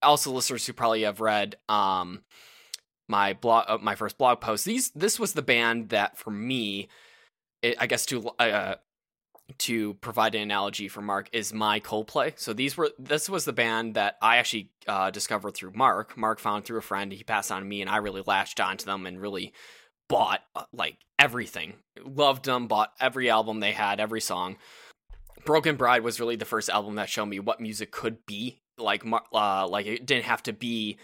Also, listeners who probably have read um my blog, uh, my first blog post. These this was the band that for me, it, I guess to uh, to provide an analogy for Mark is my Coldplay. So these were this was the band that I actually uh, discovered through Mark. Mark found through a friend. He passed on to me, and I really latched onto them and really bought uh, like everything. Loved them. Bought every album they had, every song. Broken Bride was really the first album that showed me what music could be. Like, uh, like it didn't have to be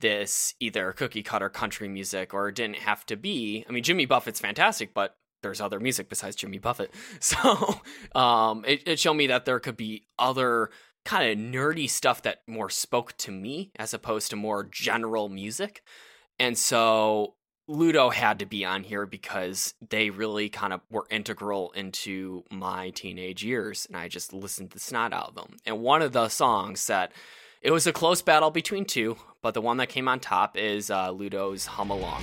this either cookie cutter country music or it didn't have to be. I mean, Jimmy Buffett's fantastic, but there's other music besides Jimmy Buffett. [laughs] So, um, it, it showed me that there could be other kind of nerdy stuff that more spoke to me as opposed to more general music. And so Ludo had to be on here because they really kind of were integral into my teenage years, and I just listened to the snot them. And one of the songs that it was a close battle between two, but the one that came on top is uh, Ludo's "Hum Along."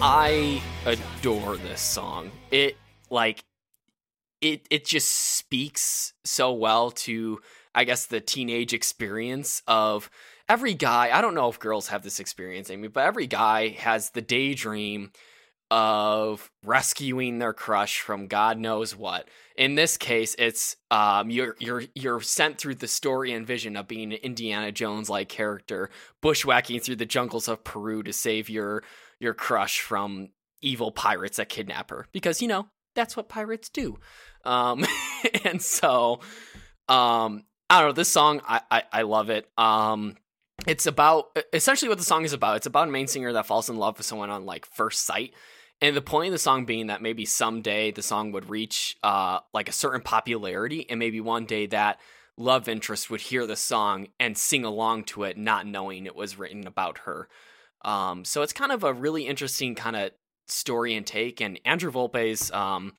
I. I adore this song. It like it it just speaks so well to I guess the teenage experience of every guy. I don't know if girls have this experience, Amy, but every guy has the daydream of rescuing their crush from God knows what. In this case, it's um you're you're you're sent through the story and vision of being an Indiana Jones like character, bushwhacking through the jungles of Peru to save your your crush from evil pirates that kidnap her because you know that's what pirates do um [laughs] and so um I don't know. This song, I, I, I love it. Um, it's about essentially what the song is about. It's about a main singer that falls in love with someone on like first sight. And the point of the song being that maybe someday the song would reach uh like a certain popularity, and maybe one day that love interest would hear the song and sing along to it, not knowing it was written about her. Um, so it's kind of a really interesting kind of story and take. And Andrew Volpe's um,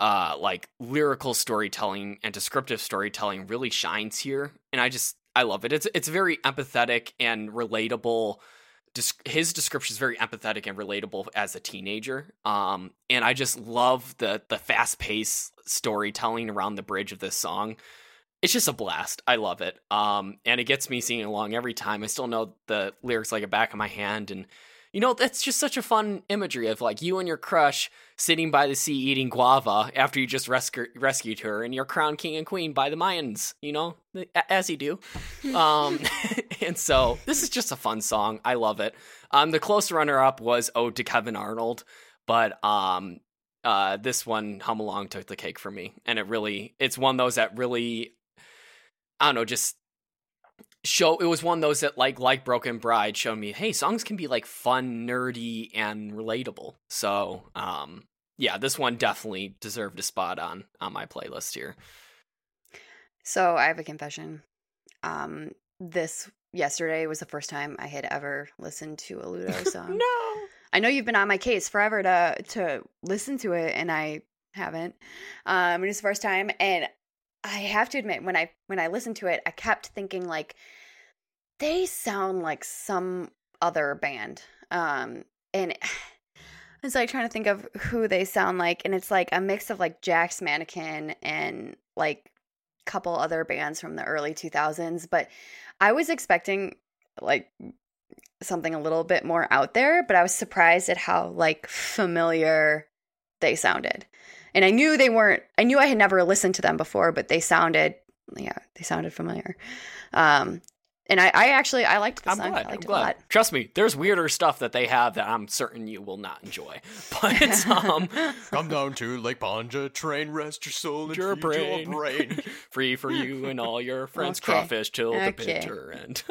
uh, like lyrical storytelling and descriptive storytelling really shines here, and I just I love it. It's it's very empathetic and relatable. His description is very empathetic and relatable as a teenager. Um, and I just love the the fast paced storytelling around the bridge of this song. It's just a blast. I love it. Um, and it gets me singing along every time. I still know the lyrics like a back of my hand, and you know that's just such a fun imagery of like you and your crush sitting by the sea eating guava after you just rescu- rescued her, and you're crowned king and queen by the Mayans. You know, as you do. [laughs] um, [laughs] and so this is just a fun song. I love it. Um, the close runner up was "Ode to Kevin Arnold," but um, uh, this one "Hum Along" took the cake for me, and it really it's one of those that really I don't know, just show it was one of those that like like Broken Bride showed me, hey, songs can be like fun, nerdy, and relatable. So um yeah, this one definitely deserved a spot on on my playlist here. So I have a confession. Um, this yesterday was the first time I had ever listened to a Ludo [laughs] song. no. I know you've been on my case forever to to listen to it, and I haven't. Um, it was the first time, and I have to admit, when I when I listened to it, I kept thinking like they sound like some other band. Um, and [sighs] it's like trying to think of who they sound like, and it's like a mix of like Jack's Mannequin and like a couple other bands from the early 2000s. But I was expecting like something a little bit more out there, but I was surprised at how like familiar they sounded. And I knew they weren't I knew I had never listened to them before, but they sounded yeah, they sounded familiar. Um and I, I actually I liked the I'm song. glad. I I'm liked it a glad. lot. Trust me, there's weirder stuff that they have that I'm certain you will not enjoy. [laughs] But um [laughs] Come down to Lake Pontchartrain, rest your soul, and your feed brain, your brain. [laughs] free for you and all your friends, Okay. crawfish till the bitter end.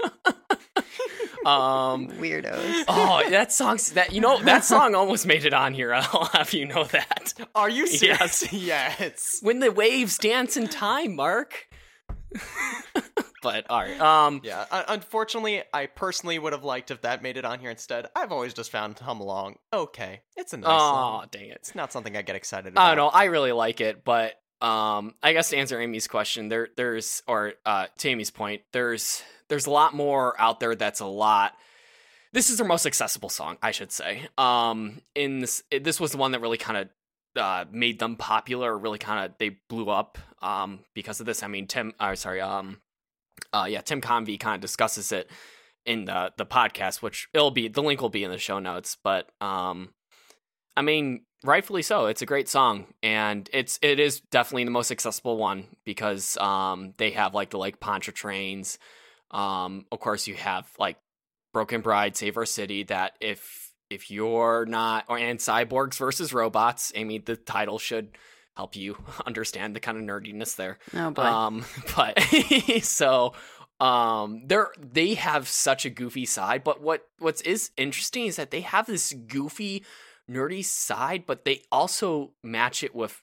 Um [laughs] Weirdos. Oh, that song's that you know that [laughs] song almost made it on here. [laughs] I'll have you know that. Are you Yes. serious? yes. When the waves dance in time, Mark. but all right. Um Yeah. un- unfortunately, I personally would have liked if that made it on here instead. I've always just found Hum Along okay. It's a nice Oh, song. dang it. It's not something I get excited about. I don't know. I really like it, but um, I guess to answer Amy's question, there, there's, or uh, to Amy's point, there's, there's a lot more out there. That's a lot. This is their most accessible song, I should say. Um, in this, this was the one that really kind of uh, made them popular. Really kind of they blew up um, because of this. I mean, Tim, uh, sorry, um, uh, yeah, Tim Convy kind of discusses it in the the podcast, which it'll be the link will be in the show notes. But um, I mean, rightfully so. It's a great song, and it's it is definitely the most accessible one because um they have like the like Pontchartrains. Um, of course, you have like Broken Bride, Save Our City. That if if you're not or and Cyborgs versus Robots, I mean, the title should help you [laughs] understand the kind of nerdiness there. Oh boy. Um, [laughs] but [laughs] so um they're they have such a goofy side but what what's is interesting is that they have this goofy nerdy side but they also match it with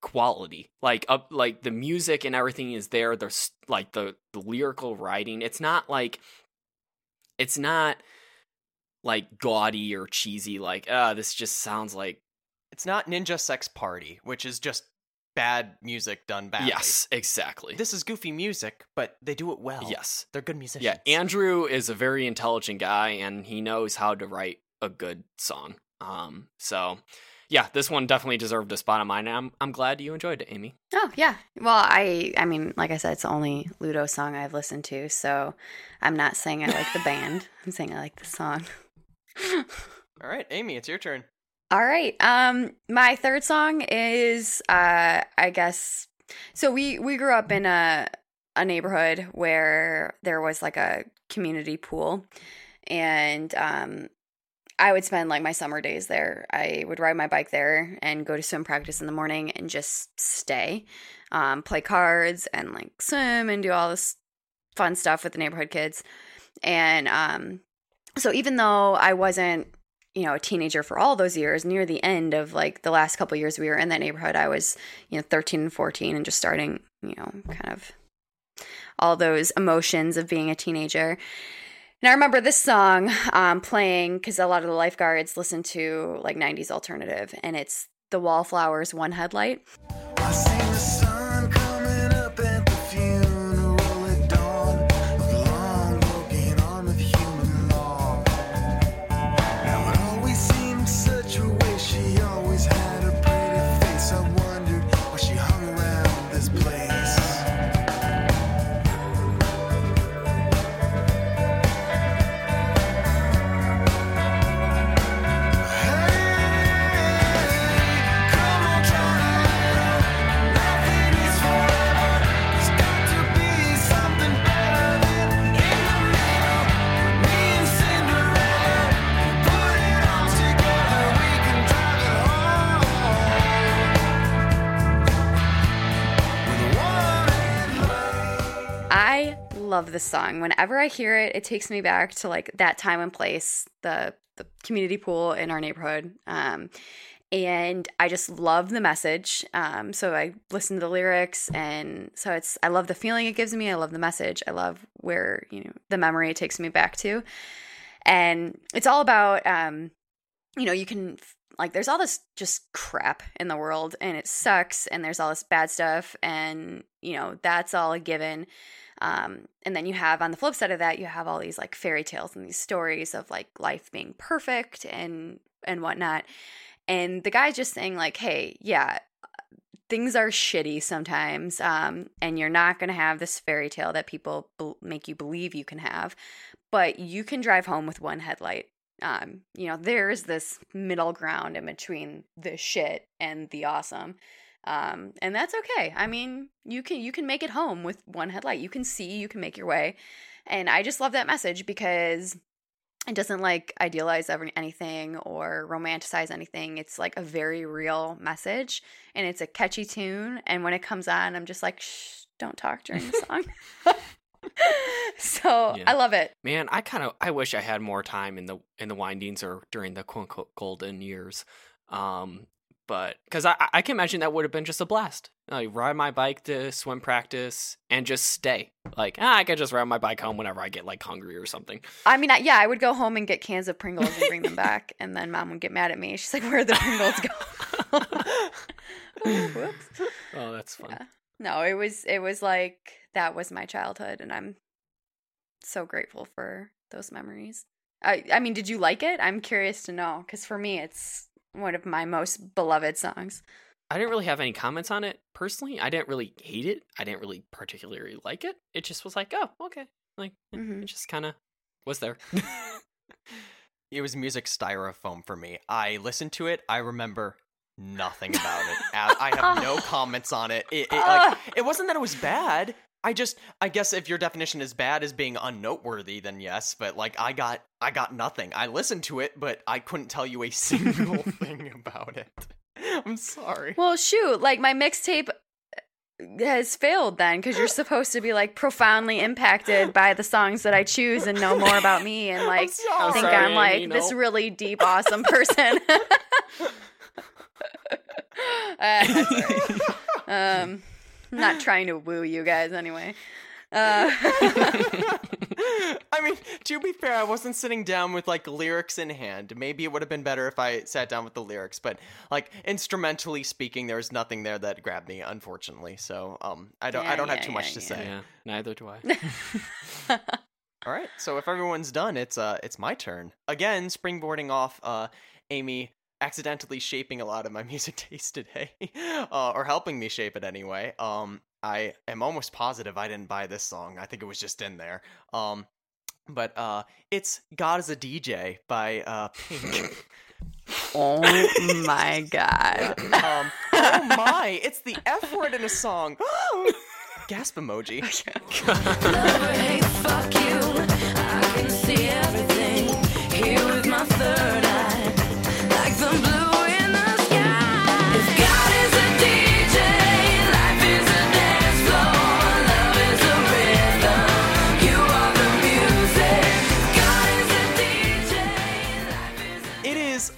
quality like up like the music and everything is there there's like the the lyrical writing it's not like it's not like gaudy or cheesy like uh this just sounds like It's not Ninja Sex Party, which is just bad music done badly. yes exactly This is goofy music, but they do it well. yes They're good musicians. Yeah, Andrew is a very intelligent guy and he knows how to write a good song. Um, so yeah, this one definitely deserved a spot on mine. and I'm I'm glad you enjoyed it, Amy. Oh yeah. Well, I I mean, like I said, it's the only Ludo song I've listened to, so I'm not saying I like the [laughs] band. I'm saying I like the song. All right, Amy, it's your turn. All right. Um my third song is uh I guess so we we grew up in a a neighborhood where there was like a community pool and um I would spend like my summer days there. I would ride my bike there and go to swim practice in the morning and just stay. um, play cards and like swim and do all this fun stuff with the neighborhood kids. And um, so even though I wasn't, you know, a teenager for all those years, near the end of like the last couple years we were in that neighborhood, I was, you know, 13 and 14 and just starting, you know, kind of all those emotions of being a teenager. And I remember this song um, playing because a lot of the lifeguards listen to like 90s alternative, and it's the Wallflowers One Headlight. Love this song. Whenever I hear it, it takes me back to like that time and place, the the community pool in our neighborhood. Um, and I just love the message. Um, so I listen to the lyrics, and so it's I love the feeling it gives me. I love the message. I love where you know the memory it takes me back to, and it's all about um, you know you can like there's all this just crap in the world, and it sucks, and there's all this bad stuff, and you know that's all a given. Um, and then you have on the flip side of that, you have all these like fairy tales and these stories of like life being perfect and and whatnot. And the guy's just saying like, hey, yeah, things are shitty sometimes, um, and you're not gonna have this fairy tale that people bel make you believe you can have, but you can drive home with one headlight. Um, you know, there's this middle ground in between the shit and the awesome um, and that's okay. I mean, you can you can make it home with one headlight. You can see, you can make your way, and I just love that message because it doesn't like idealize every, anything or romanticize anything. It's like a very real message, and it's a catchy tune. And when it comes on, I'm just like, shh, don't talk during the song. [laughs] [laughs] so Yeah. I love it. Man, I kind of I wish I had more time in the in the windings or during the quote unquote golden years. Um, but because I I can imagine that would have been just a blast. Like ride my bike to swim practice and just stay. Like ah, I could just ride my bike home whenever I get like hungry or something. I mean, I, yeah, I would go home and get cans of Pringles and bring them [laughs] back, and then mom would get mad at me. She's like, "Where'd the Pringles go?" [laughs] [laughs] Whoops. Oh, that's fun. Yeah. No, it was it was like that was my childhood, and I'm so grateful for those memories. I I mean, did you like it? I'm curious to know because for me, it's one of my most beloved songs. I didn't really have any comments on it personally. I didn't really hate it. I didn't really particularly like it. It just was like, oh, okay. Like Mhm. it just kind of was there. [laughs] [laughs] It was music styrofoam for me. I listened to it. I remember nothing about it. [laughs] I I have no comments on it. It, it, like, it wasn't that it was bad. I just, I guess if your definition is bad as being unnoteworthy, then yes. But like, I got, I got nothing. I listened to it, but I couldn't tell you a [laughs] single [laughs] thing about it. [laughs] I'm sorry. Well, shoot, like my mixtape uh, has failed then because you're supposed to be like profoundly impacted by the songs that I choose and know more about me and like sorry. think I'm like this really deep, awesome person. Uh, um, not trying to woo you guys anyway. Uh, [laughs] [laughs] I mean, to be fair, I wasn't sitting down with like lyrics in hand. Maybe it would have been better if I sat down with the lyrics, but like instrumentally speaking, there was nothing there that grabbed me, unfortunately. So, um, I don't, Yeah, I don't yeah, have too much to yeah. say. yeah, neither do I. [laughs] All right, so if everyone's done, it's uh, it's my turn again. Springboarding off, uh, Amy accidentally shaping a lot of my [laughs] music taste today, uh, or helping me shape it anyway. Um, I am almost positive I didn't buy this song. I think it was just in there. Um, but uh, it's "God Is a DJ" by uh Pink. [laughs] [laughs] oh my god. um, oh my! It's the F word in a song. [gasps] Gasp emoji.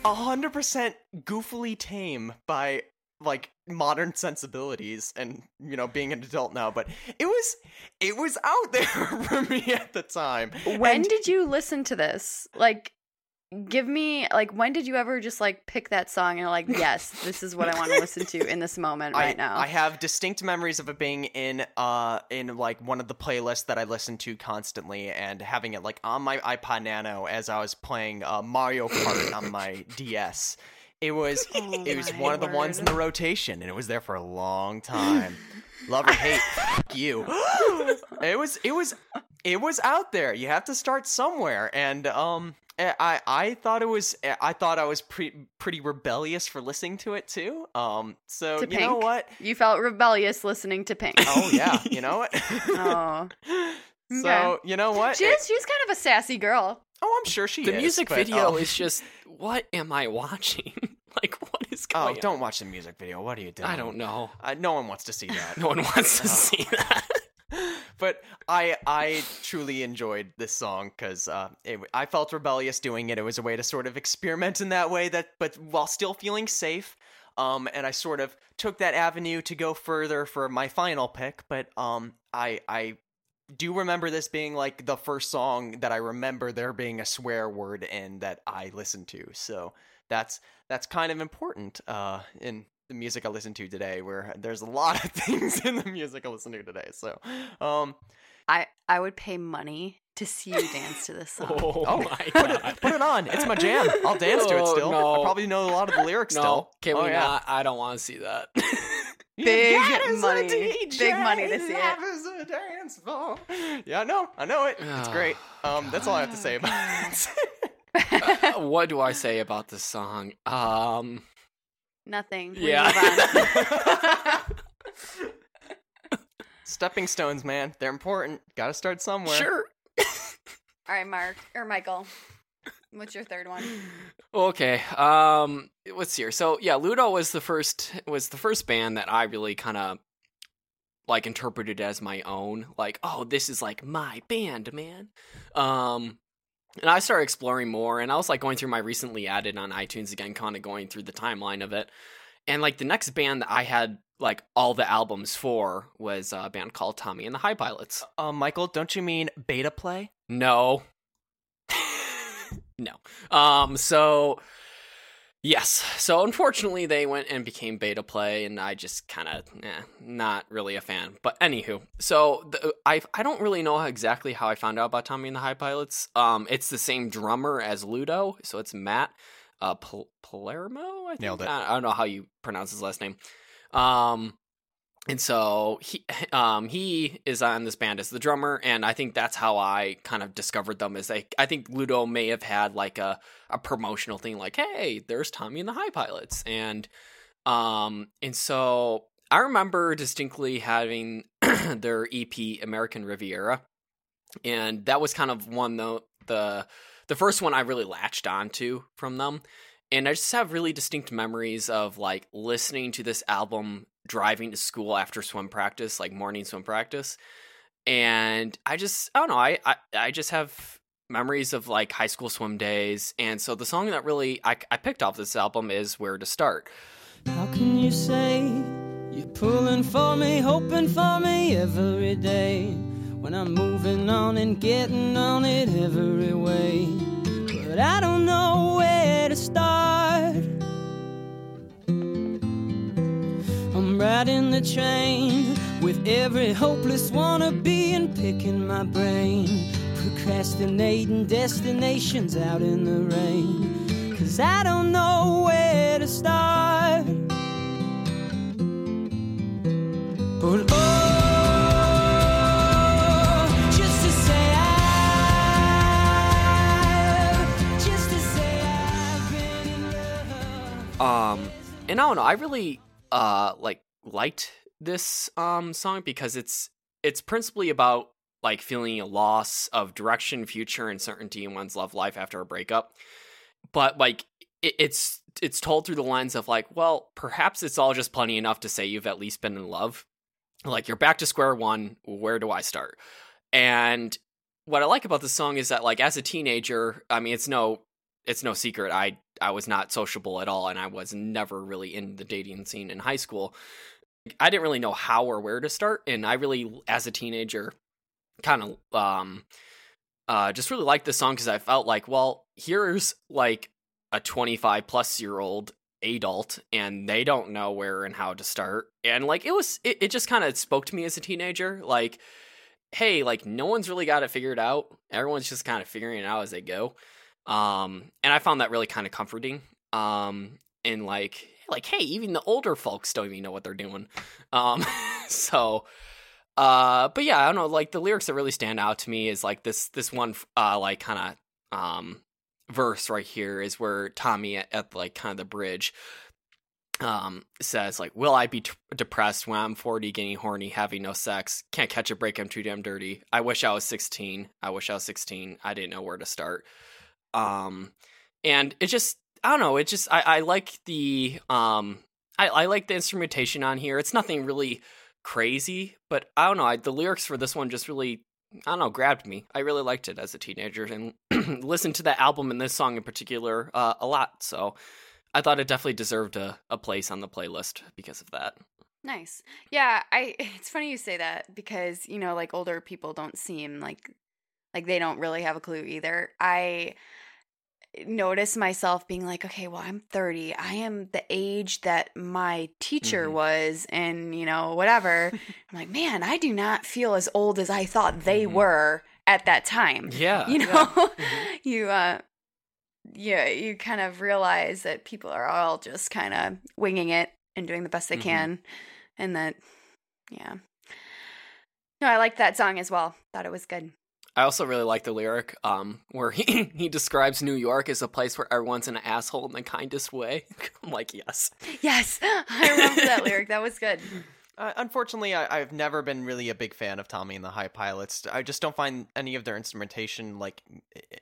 100% goofily tame by like modern [laughs] sensibilities and you know being an adult now but it was it was out [laughs] there for me at the time. When and did you listen to this? Like give me like when did you ever just like pick that song and like, yes, this is what I want to listen to in this moment [laughs] right I, now. I have distinct memories of it being in uh in like one of the playlists that I listen to constantly and having it like on my iPod Nano as I was playing uh, Mario Kart on my [laughs] DS. It was [laughs] Oh it was one of the ones in the rotation and it was there for a long time. Love or hate, fuck you. [gasps] It was it was it was out there. You have to start somewhere and um I I thought it was I thought I was pretty pretty rebellious for listening to it too. Um so To you know what? You felt rebellious listening to Pink. Oh yeah, you know [laughs] what? Oh. So you know what? She's she's kind of a sassy girl. oh, I'm sure she the is. The music but, video oh. is just what am I watching? [laughs] like what is going? Oh, going don't watch the music video. What are you doing? I don't know. Uh, no one wants to see that. [laughs] No one wants to Oh. see that. But I I truly enjoyed this song because uh, I felt rebellious doing it. It was a way to sort of experiment in that way that, but while still feeling safe. Um, and I sort of took that avenue to go further for my final pick. But um, I I do remember this being like the first song that I remember there being a swear word in that I listened to. So that's that's kind of important uh, in the music I listen to today, where there's a lot of [laughs] things in the music I listen to today. So, um, I I would pay money to see you dance to this [laughs] song. Oh, oh, my put it, god. put it on. It's my jam. I'll dance to it Oh, still. no. I probably know a lot of the lyrics No, still. can oh, we yeah. not? I don't want to see that. [laughs] Big got us a money. Big money to see it. is a dance floor. Yeah, I know. I know it. It's [sighs] great. Um, that's all I have to say about it. Uh, what do I say about this song? Um, Nothing. We Yeah. [laughs] Stepping stones, man. They're important. Got to start somewhere. sure. [laughs] All right, Mark or Michael. What's your third one? Okay. Um, let's see here. So yeah, Ludo was the first was the first band that I really kind of like interpreted as my own. Like, oh, this is like my band, man. Um, and I started exploring more, and I was like going through my recently added on iTunes again, kind of going through the timeline of it. And like the next band that I had like all the albums for was a band called Tommy and the High Pilots. Uh, Michael, don't you mean beta play? No. [laughs] no. Um so yes. So unfortunately they went and became beta play and I just kind of eh, not really a fan. But anywho, so the, I I don't really know how, exactly how I found out about Tommy and the High Pilots. Um it's the same drummer as Ludo, so it's Matt uh Pal- Palermo, I think. Nailed it. I, I don't know how you pronounce his last name. Um and so he [laughs] um he is on this band as the drummer and i think that's how i kind of discovered them is like i think ludo may have had like a, a promotional thing like hey there's tommy and the high pilots. And um and so i remember distinctly having [clears throat] their ep american riviera and that was kind of one the the the first one i really latched onto from them and I just have really distinct memories of like listening to this album driving to school after swim practice, like morning swim practice. And I just I don't know, I I, I just have memories of like high school swim days. And so the song that really I, I picked off this album is Where to Start. How can you say you're pulling for me, hoping for me every day? When I'm moving on and getting on it every way. But I don't know where to start. I'm riding the train with every hopeless wannabe and picking my brain. Procrastinating destinations out in the rain. Cause I don't know where to start. But oh, Um, and I don't know. I really uh like liked this um song because it's it's principally about like feeling a loss of direction, future, and certainty in one's love life after a breakup. But like it, it's it's told through the lens of like, well, perhaps it's all just plenty enough to say you've at least been in love. Like you're back to square one. Where do I start? And what I like about this song is that like as a teenager, I mean, it's no it's no secret I I was not sociable at all, and I was never really in the dating scene in high school. I didn't really know how or where to start, and I really, as a teenager, kind of um, uh, just really liked this song because I felt like, well, here's like a 25 plus year old adult and they don't know where and how to start. And like it was it, it just kind of spoke to me as a teenager like hey like no one's really got it figured out. Everyone's just kind of figuring it out as they go um and i found that really kind of comforting um and like like hey even the older folks don't even know what they're doing. Um [laughs] so uh but yeah i don't know like the lyrics that really stand out to me is like this this one uh like kind of um verse right here is where tommy at, at like kind of the bridge um says like will i be t- depressed when i'm 40 getting horny having no sex? Can't catch a break i'm too damn dirty. I wish i was 16 i wish i was 16 i didn't know where to start um and it just i don't know it just i, I like the um I, I like the instrumentation on here it's nothing really crazy but i don't know I, the lyrics for this one just really i don't know grabbed me i really liked it as a teenager and [clears throat] listened to that album and this song in particular uh, a lot so I thought it definitely deserved a, a place on the playlist because of that. Nice. Yeah, I [laughs] it's funny you say that because, you know, like older people don't seem like like they don't really have a clue either. I notice myself being like, okay, well, I'm 30. I am the age that my teacher Mhm. was and, you know, whatever. [laughs] I'm like, man, I do not feel as old as I thought they Mhm. were at that time. [laughs] Yeah. You know, Mhm. [laughs] you uh yeah, you kind of realize that people are all just kind of winging it and doing the best they Mhm. can and that yeah. No, I liked that song as well. Thought it was good. I also really like the lyric um, where he, [laughs] he describes New York as a place where everyone's an asshole in the kindest way. [laughs] I'm like, yes. Yes, [laughs] I remember that lyric. That was good. Uh, unfortunately, I, I've never been really a big fan of Tommy and the High Pilots. I just don't find any of their instrumentation like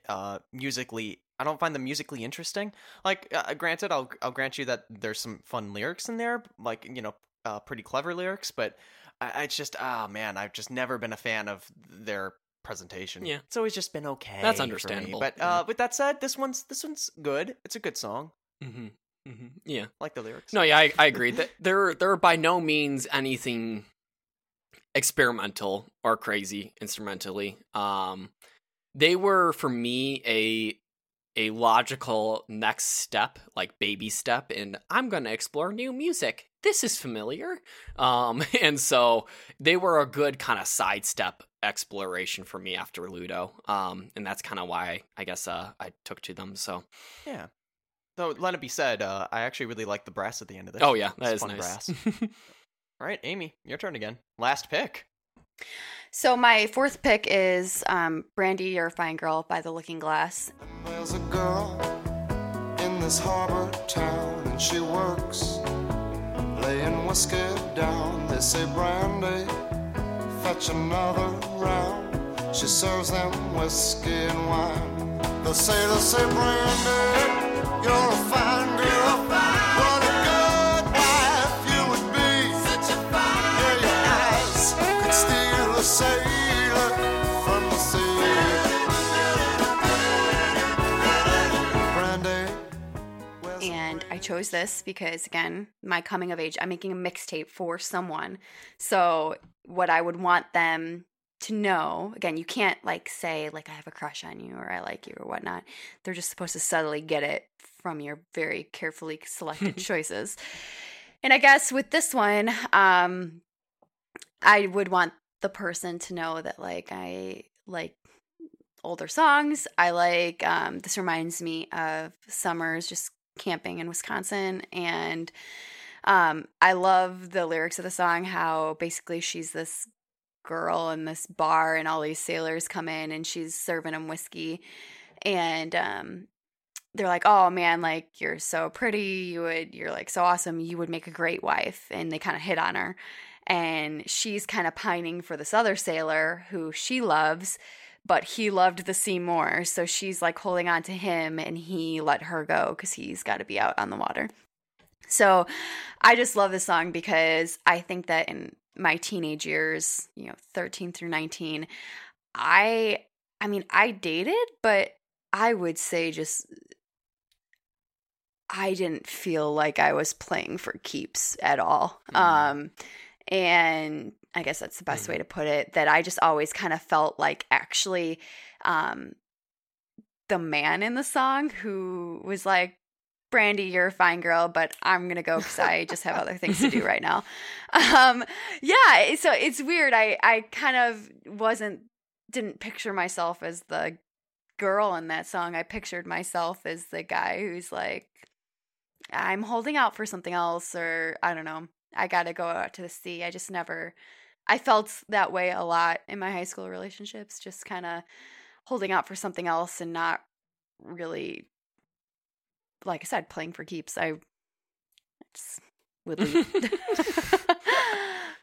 uh, musically. I don't find them musically interesting. Like, uh, granted, I'll I'll grant you that there's some fun lyrics in there, like you know, uh, pretty clever lyrics. But I, I just, ah, man, I've just never been a fan of their presentation. Yeah. it's always just been okay. That's understandable, But yeah. uh, with that said, this one's this one's good. It's a good song. Mm-hmm. Mm-hmm. Yeah. I like the lyrics. No, yeah, I, I agree. that they're they're by no means anything experimental or crazy instrumentally. Um, they were for me a a logical next step, like baby step, and I'm going to explore new music. This is familiar, um, [laughs] and so they were a good kind of sidestep exploration for me after Ludo, um, and that's kind of why I guess uh, I took to them. So, Yeah. Though let it be said, uh, I actually really like the brass at the end of this. oh yeah, that It's is fun nice. brass. [laughs] All right, Amy, your turn again. Last pick. So my fourth pick is um, "Brandy, You're a Fine Girl" by The Looking Glass. There's a girl in this harbor town, and she works laying whiskey down. They say, Brandy, fetch another round. She serves them whiskey and wine. They say, they say, Brandy, you're a fine girl. What a good wife you would be. Yeah, your eyes could steal a sailor chose this because, again, my coming of age, I'm making a mixtape for someone. So, what I would want them to know, again, you can't like say, like, I have a crush on you or I like you or whatnot. They're just supposed to subtly get it from your very carefully selected [laughs] choices. And I guess with this one, um, I would want the person to know that, like, I like older songs. I like, um, this reminds me of summers just camping in Wisconsin. And um, I love the lyrics of the song, how basically she's this girl in this bar and all these sailors come in and she's serving them whiskey. And um, they're like, oh man, like you're so pretty. You would, you're like so awesome. You would make a great wife. And they kind of hit on her. And she's kind of pining for this other sailor who she loves but he loved the sea more. So she's like holding on to him and he let her go because he's got to be out on the water. So I just love this song because I think that in my teenage years, you know, 13 through 19, I I mean, I dated, but I would say just I didn't feel like I was playing for keeps at all. Um, and I guess that's the best way to put it. That I just always kind of felt like actually, um, the man in the song who was like, Brandy, you're a fine girl, but I'm gonna go because I just have other things to do right now. [laughs] Um, yeah, so it's weird. I I kind of wasn't didn't picture myself as the girl in that song. I pictured myself as the guy who's like, I'm holding out for something else, or I don't know. I gotta go out to the sea. I just never. I felt that way a lot in my high school relationships, just kind of holding out for something else and not really like I said, playing for keeps. I just would leave. [laughs]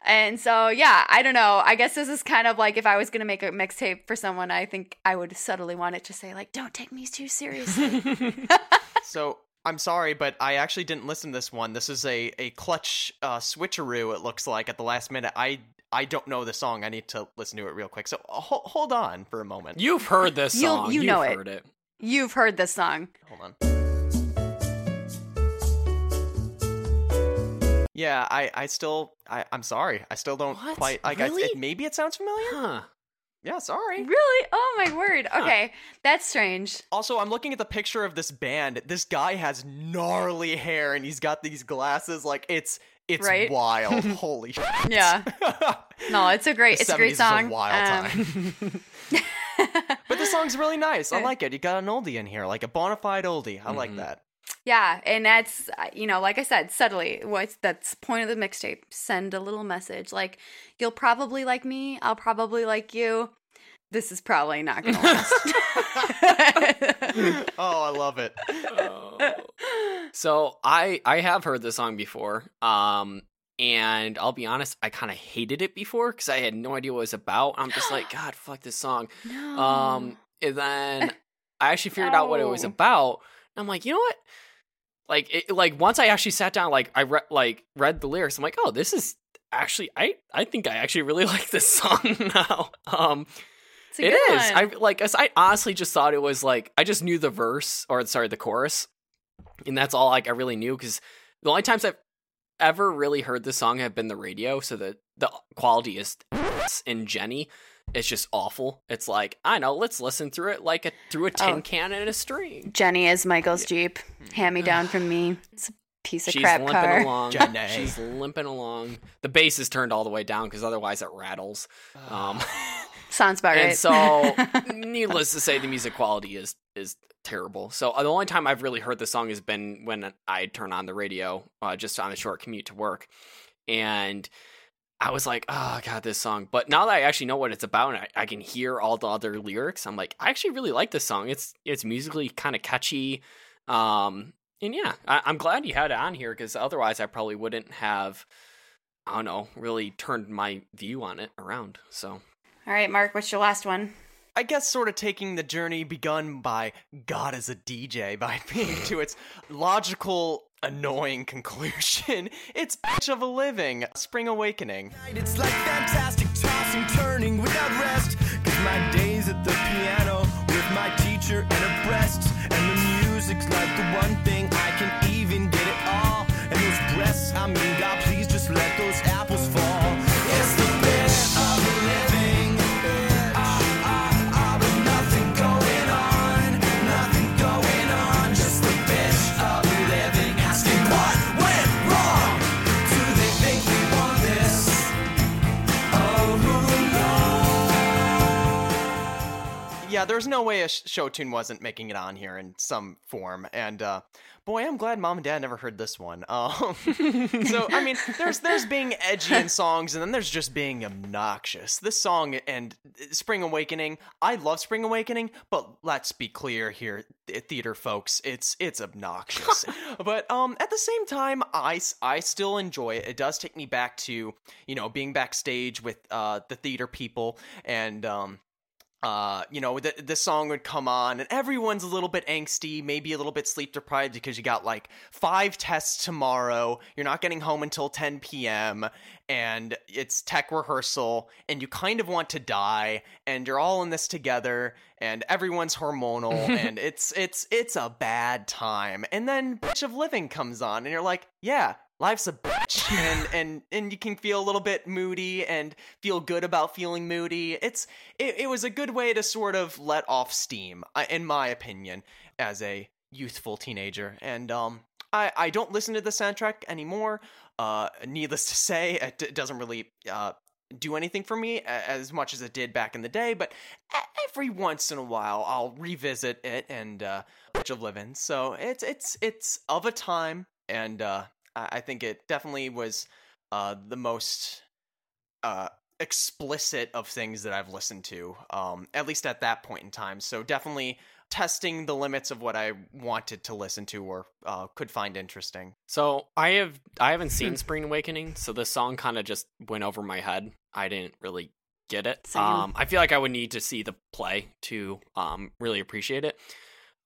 and so, yeah, I don't know. I guess this is kind of like if I was going to make a mixtape for someone, I think I would subtly want it to say, like, don't take me too seriously. [laughs] [laughs] So I'm sorry, but I actually didn't listen to this one. This is a a clutch uh, switcheroo. It looks like at the last minute. I I don't know the song. I need to listen to it real quick. So uh, ho- hold on for a moment. You've heard this You'll- song. you You've know it. heard it. You've heard this song. Hold on. Yeah, I, I still, I, I'm sorry. I still don't What? quite. I guess Really? it, maybe it sounds familiar. Huh. Yeah, sorry. Really? Oh, my word. Okay. That's strange. Also, I'm looking at the picture of this band. This guy has gnarly hair and he's got these glasses. Like it's, it's Right? wild. [laughs] Holy shit. Yeah. [laughs] No, it's a great, it's a great 70s is a song. wild Um, [laughs] But the song's really nice. I like it. You got an oldie in here, like a bona fide oldie. I like Mhm. that. Yeah, and that's uh, you know, like I said, subtly. What's that's point of the mixtape? Send a little message. Like you'll probably like me. I'll probably like you. This is probably not gonna last. [laughs] [laughs] oh, I love it. Oh. So I I have heard this song before. Um and I'll be honest, I kind of hated it before because I had no idea what it was about. I'm just like, [gasps] God, fuck this song. no. Um, and then I actually figured out what it was about. And I'm like, you know what? Like, it, like once I actually sat down, like I read, like read the lyrics. I'm like, oh, this is actually, I, I think I actually really [laughs] like this song now. Um, It's a it good is. one. I like. I honestly just thought it was like I just knew the verse or sorry, the chorus, and that's all like I really knew because the only times I've ever really heard this song have been the radio. So the the quality is in Jenny. It's just awful. It's like I know. Let's listen through it like a through a tin Oh. can and a string. Jenny is Michael's Jeep. Hand me down from me. [sighs] It's a piece of crap. She's crap limping car. along. Jenny. She's limping along. The bass is turned all the way down because otherwise it rattles. Um, [laughs] Sounds about and right. so [laughs] needless to say the music quality is is terrible. So uh, the only time i've really heard the song has been when i turn on the radio uh, just on a short commute to work. And i was like oh god this song. But now that i actually know what it's about and i, I can hear all the other lyrics i'm like i actually really like this song. It's it's musically kind of catchy. Um and yeah I, i'm glad you had it on here because otherwise i probably wouldn't have i don't know really turned my view on it around. So All right, Mark, what's your last one? I guess sort of taking the journey begun by God Is a DJ by [laughs] being to its logical, annoying conclusion. [laughs] It's bitch of a living, Spring Awakening. It's like fantastic tossing, turning without rest. Cause my days at the piano with my teacher and her breasts. And the music's like the one thing I can even get it all. And those breasts, I mean, God, please just let those apples fall. Yeah, there's no way a show tune wasn't making it on here in some form. And uh, boy, I'm glad mom and dad never heard this one. [laughs] Um, so I mean, there's there's being edgy in songs, and then there's just being obnoxious. This song and Spring Awakening, I love Spring Awakening, but let's be clear here, theater folks, it's it's obnoxious. [laughs] but um, at the same time, I I still enjoy it. It does take me back to you know being backstage with uh the theater people and um uh, you know, the, the song would come on, and everyone's a little bit angsty, maybe a little bit sleep deprived because you got like five tests tomorrow. You're not getting home until 10 p.m., and it's tech rehearsal, and you kind of want to die, and you're all in this together, and everyone's hormonal, [laughs] and it's it's it's a bad time. And then Bitch of Living comes on, and you're like, yeah, life's a bitch. And and and you can feel a little bit moody and feel good about feeling moody. It's it, it was a good way to sort of let off steam in my opinion as a youthful teenager. And um i i don't listen to the soundtrack anymore. Uh needless to say it doesn't really uh do anything for me as much as it did back in the day but every once in a while i'll revisit it and uh Bitch of living so it's it's it's of a time and uh I I think it definitely was uh, the most uh, explicit of things that I've listened to, um, at least at that point in time. So definitely testing the limits of what I wanted to listen to or uh, could find interesting. So I have I haven't seen Spring Awakening, so this song kind of just went over my head. I didn't really get it. Same. Um, I feel like I would need to see the play to um really appreciate it.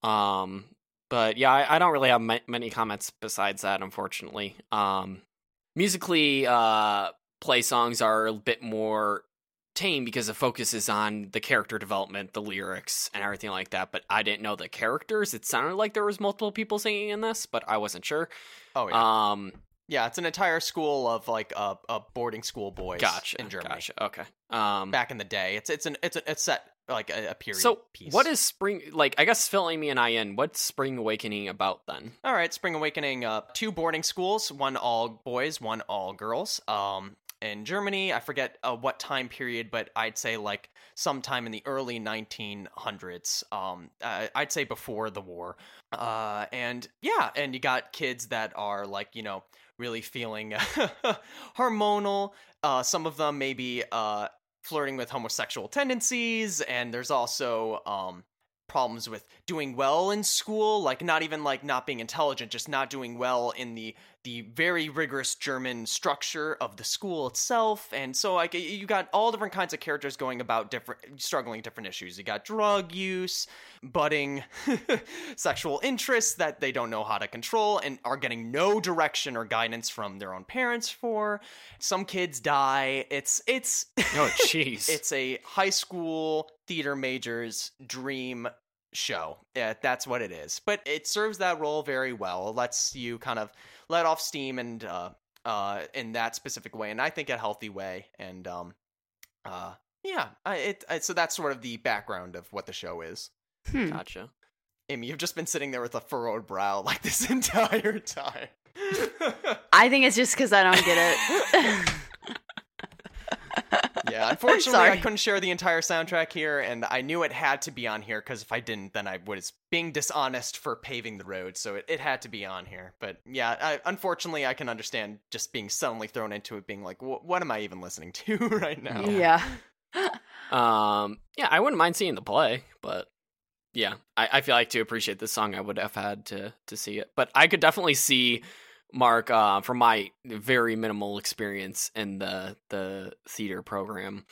Um, but yeah, I, I don't really have ma- many comments besides that, unfortunately. Um, musically, uh, play songs are a bit more tame because the focus is on the character development, the lyrics, and everything like that. But I didn't know the characters. It sounded like there was multiple people singing in this, but I wasn't sure. Oh yeah, Um, yeah. It's an entire school of like a, uh boarding school boys gotcha in Germany Gotcha. Okay. Um, back in the day. It's it's an it's a, it's set like a, a period. so piece. what is spring like? I guess fill Amy and I in. What's Spring Awakening about then? All right, Spring Awakening. Uh, two boarding schools, one all boys, one all girls. Um, in Germany, I forget uh, what time period, but I'd say like sometime in the early 1900s. Um, uh, I'd say before the war. Uh, and yeah, and you got kids that are like you know really feeling [laughs] hormonal. Uh, some of them maybe uh flirting with homosexual tendencies, and there's also um problems with doing well in school like not even like not being intelligent just not doing well in the the very rigorous german structure of the school itself and so like you got all different kinds of characters going about different struggling different issues you got drug use budding [laughs] sexual interests that they don't know how to control and are getting no direction or guidance from their own parents for some kids die it's it's Oh, jeez. [laughs] it's a high school theater major's dream show. Yeah, that's what it is. But it serves that role very well. It lets you kind of let off steam and uh uh in that specific way and I think a healthy way and um uh yeah, I, it I, so that's sort of the background of what the show is. Hmm. gotcha. Amy, you've just been sitting there with a furrowed brow like this [laughs] entire time. I think it's just because I don't get it. [laughs] Yeah, unfortunately, I couldn't share the entire soundtrack here, and I knew it had to be on here because if I didn't, then I was being dishonest for paving the road. So it, it had to be on here. But yeah, I, unfortunately, I can understand just being suddenly thrown into it, being like, "What am I even listening [laughs] to right now?" yeah. [laughs] Um, yeah, I wouldn't mind seeing the play, but yeah, I, I feel like to appreciate this song, I would have had to to see it. But I could definitely see Mark, uh, from my very minimal experience in the the theater program,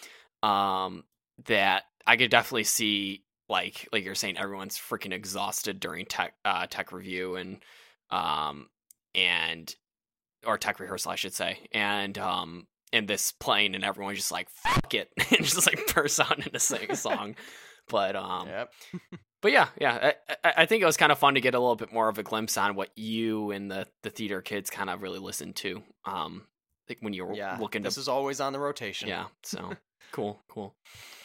um, that I could definitely see like like you're saying, everyone's freaking exhausted during tech uh, tech review and um and or tech rehearsal, I should say, and um and this playing and everyone's just like fuck it [laughs] and just like burst out into sing a song. [laughs] But um, Yep. [laughs] but yeah, yeah, I, I, I think it was kind of fun to get a little bit more of a glimpse on what you and the the theater kids kind of really listened to. Um, like when you were Yeah. looking This to, is always on the rotation. yeah. So [laughs] cool, cool.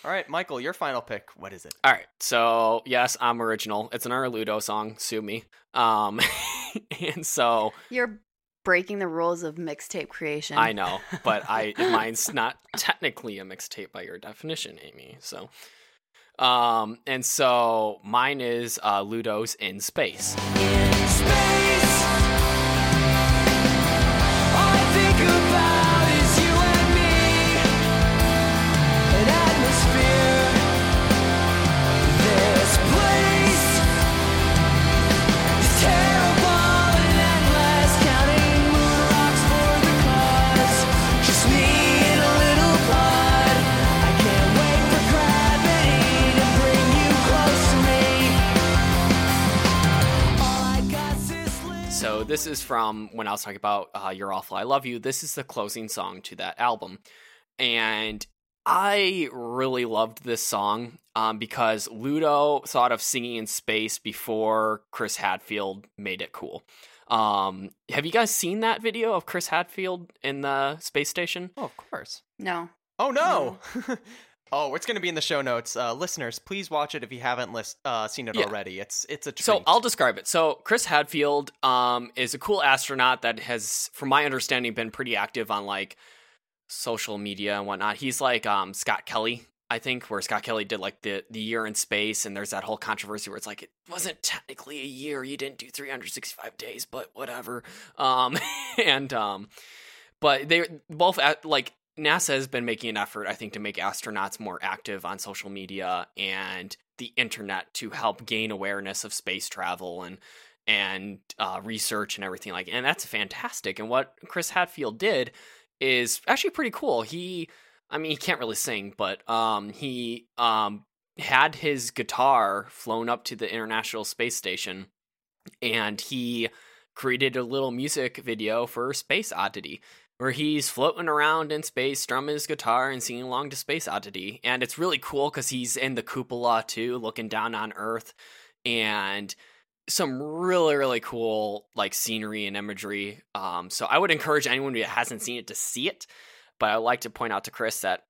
All right, Michael, your final pick. What is it? All right, so yes, I'm original. It's an Ludo song. Sue me. Um, [laughs] and so You're breaking the rules of mixtape creation. I know, but I [laughs] mine's not technically a mixtape by your definition, Amy. So, um, and so mine is uh, Ludo's in space. In space, this is from when I was talking about uh, "You're Awful, I Love You." This is the closing song to that album, and I really loved this song um, because Ludo thought of singing in space before Chris Hadfield made it cool. Um, have you guys seen that video of Chris Hadfield in the space station? Oh, of course. No. Oh no. [laughs] [laughs] oh, it's going to be in the show notes. Uh, listeners, please watch it if you haven't list, uh, seen it Yeah. already. It's it's a treat. So I'll describe it. So Chris Hadfield um, is a cool astronaut that has, from my understanding, been pretty active on like social media and whatnot. He's like um, Scott Kelly, I think, where Scott Kelly did like the the year in space, and there's that whole controversy where it's like it wasn't technically a year. You didn't do 365 days, but whatever. Um, [laughs] and um, but they both at, like NASA has been making an effort, I think, to make astronauts more active on social media and the internet to help gain awareness of space travel and and uh, research and everything like. And that's fantastic. And what Chris Hadfield did is actually pretty cool. He, I mean, he can't really sing, but um, he um had his guitar flown up to the International Space Station, and he created a little music video for Space Oddity where he's floating around in space, strumming his guitar and singing along to Space Oddity. And it's really cool because he's in the cupola too, looking down on Earth, and some really really cool like scenery and imagery. Um, so I would encourage anyone who hasn't seen it to see it. But I would like to point out to Chris that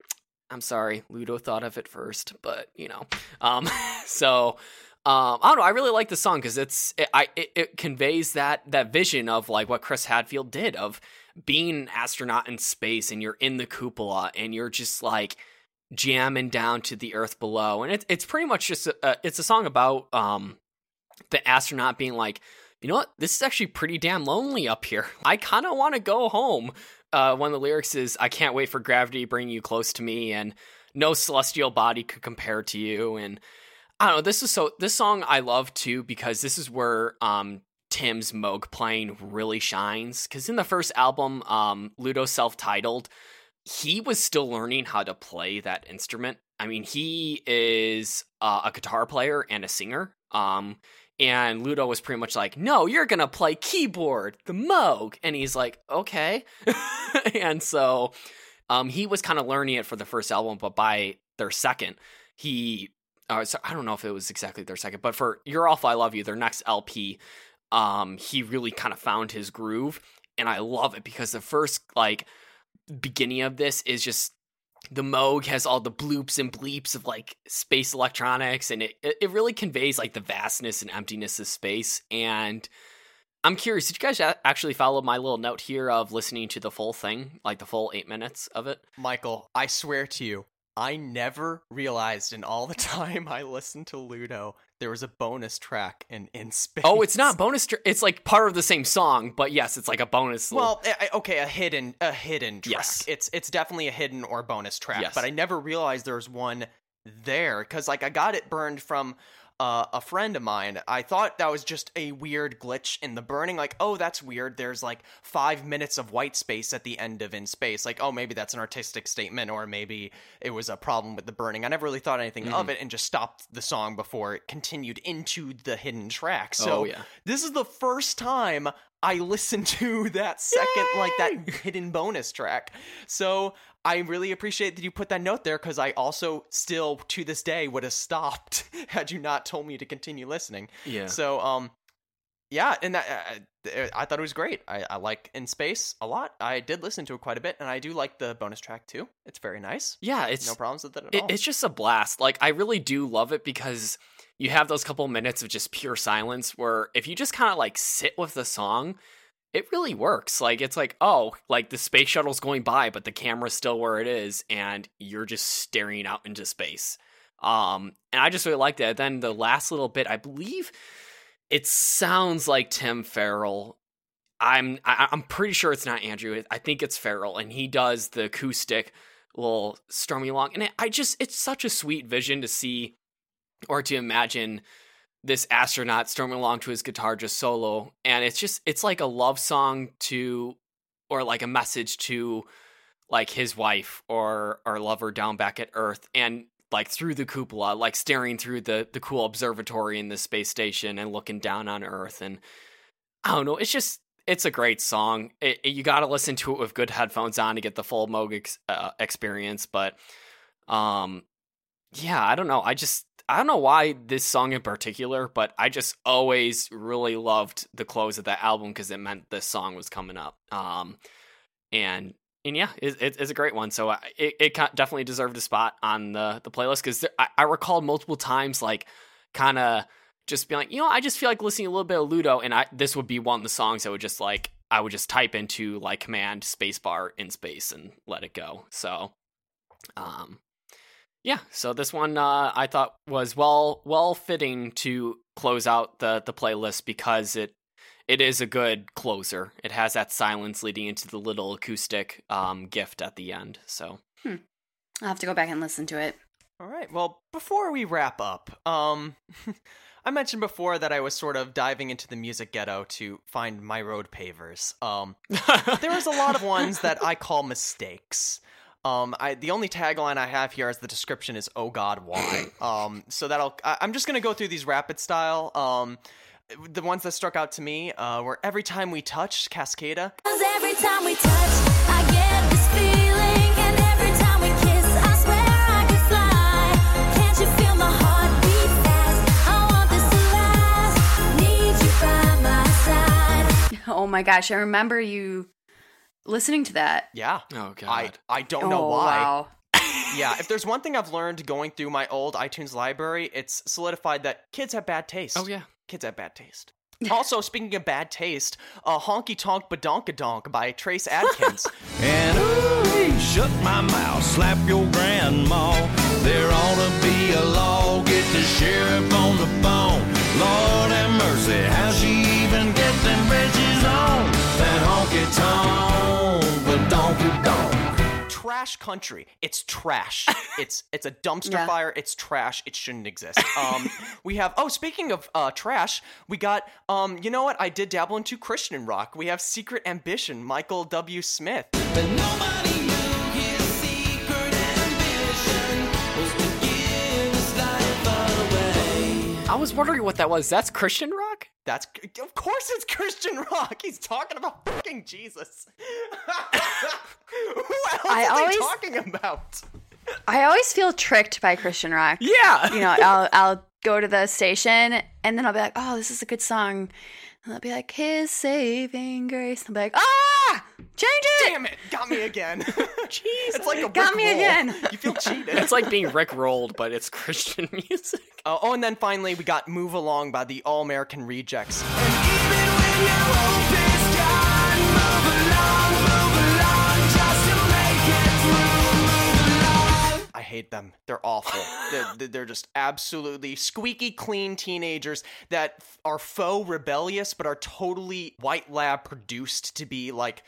I'm sorry, Ludo thought of it first, but you know, um, [laughs] so. Um, I don't know. I really like the song because it's it, I it, it conveys that that vision of like what Chris Hadfield did of being an astronaut in space and you're in the cupola and you're just like jamming down to the earth below. And it's it's pretty much just a, a- it's a song about um the astronaut being like you know what? This is actually pretty damn lonely up here. I kind of want to go home. Uh one of the lyrics is i can't wait for gravity to bring you close to me and no celestial body could compare to you. And i don't know this is so this song i love too because this is where um Tim's Moog playing really shines because in the first album, um, Ludo self-titled, he was still learning how to play that instrument. I mean, he is uh, a guitar player and a singer. Um, and Ludo was pretty much like, "No, you're gonna play keyboard, the Moog," and he's like, "Okay." [laughs] and so, um, he was kind of learning it for the first album, but by their second, he. Uh, so I don't know if it was exactly their second, but for "You're Awful, I Love You," their next LP, um he really kind of found his groove and i love it because the first like beginning of this is just the moog has all the bloops and bleeps of like space electronics and it it really conveys like the vastness and emptiness of space and i'm curious did you guys actually follow my little note here of listening to the full thing like the full eight minutes of it? Michael, I swear to you, I never realized in all the [laughs] time I listened to Ludo there was a bonus track in In Space. oh it's not bonus tr- it's like part of the same song but yes it's like a bonus little- Well, I- okay, a hidden a hidden track. Yes. It's it's definitely a hidden or bonus track, Yes. but I never realized there was one there cuz like I got it burned from uh, a friend of mine. I thought that was just a weird glitch in the burning like, "Oh, that's weird. There's like 5 minutes of white space at the end of In Space." Like, "Oh, maybe that's an artistic statement or maybe it was a problem with the burning." I never really thought anything Mm-hmm. of it and just stopped the song before it continued into the hidden track. So, Oh, yeah. this is the first time I listened [laughs] to that second, like that hidden bonus track. So I really appreciate that you put that note there because I also still to this day would have stopped [laughs] had you not told me to continue listening. yeah So um, yeah, and that, uh, I thought it was great. I, I like In Space a lot. I did listen to it quite a bit, and I do like the bonus track too. It's very nice. yeah it's no problems with that at it, all. it's just a blast. Like I really do love it because you have those couple minutes of just pure silence where if you just kind of like sit with the song, it really works. Like it's like, oh, like the space shuttle's going by, but the camera's still where it is, and you're just staring out into space. Um, and I just really liked it. Then the last little bit, I believe it sounds like Tim Ferrell. I'm I, I'm pretty sure it's not Andrew. I think it's Ferrell, and he does the acoustic little strumming along, and it, I just it's such a sweet vision to see or to imagine this astronaut strumming along to his guitar just solo, and it's just it's like a love song to or like a message to like his wife or or lover down back at Earth, and like through the cupola, like staring through the the cool observatory in the space station and looking down on Earth and I don't know. It's just it's a great song. It, it- you got to listen to it with good headphones on to get the full Moog ex- uh, experience. But, um, yeah, I don't know. I just I don't know why this song in particular, but I just always really loved the close of that album because it meant this song was coming up. Um, and and yeah, it, it, it's a great one. So I, it it definitely deserved a spot on the the playlist because I, I recall multiple times like kind of just being like, you know, I just feel like listening a little bit of Ludo, and I this would be one of the songs that would just like I would just type into like command spacebar in space and let it go. So, um, yeah. So this one uh, I thought was well well fitting to close out the the playlist because it it is a good closer. It has that silence leading into the little acoustic um, gift at the end. So I'll have to go back and listen to it. All right. Well, before we wrap up, um, [laughs] I mentioned before that I was sort of diving into the music ghetto to find my road pavers. Um, [laughs] there was a lot of ones that I call mistakes. Um, I the only tagline I have here as the description is "Oh God, why?" [coughs] um, so that'll I, I'm just gonna go through these rapid style. Um, the ones that struck out to me uh, were every time we touch Cascada. Every time we touch, I get this feeling. And every time we kiss, I swear I could fly. Can't you feel my heart beat fast? I want this to last. Need you by my side. [laughs] Oh my gosh, I remember you listening to that. Yeah, oh god, I I don't know oh, why. Wow. [laughs] yeah, if there's one thing I've learned going through my old iTunes library, it's solidified that kids have bad taste. oh yeah. Kids have bad taste. [laughs] also, speaking of bad taste, uh, Honky Tonk Badonkadonk by Trace Adkins. [laughs] And ooh, shut my mouth, slap your grandma. There ought to be a law, get the sheriff on the phone. Lord have mercy, how she even get them bridges on? Trash country. It's trash. [laughs] It's it's a dumpster Yeah. fire. It's trash. It shouldn't exist. Um, [laughs] we have. Oh, speaking of uh, trash, we got. Um, you know what? I did dabble into Christian rock. We have Secret Ambition, Michael W. Smith. Was wondering what that was. That's Christian rock. That's of course it's Christian rock. He's talking about fucking Jesus. [laughs] Who else I is always- he talking about? I always feel tricked by Christian rock. Yeah. You know, I'll I'll go to the station and then I'll be like, "Oh, this is a good song." And they'll be like, "His saving grace." And I'll be like, "Ah, change it." Damn it, got me again. [laughs] Jeez, it's like a Got me roll. again. You feel cheated. It's like being Rick rolled, but it's [laughs] Christian music. Uh, oh, and then finally we got "Move Along" by the All American Rejects. Hate them. They're awful. [laughs] they're, they're- just absolutely squeaky clean teenagers that are faux rebellious, but are totally white lab produced to be like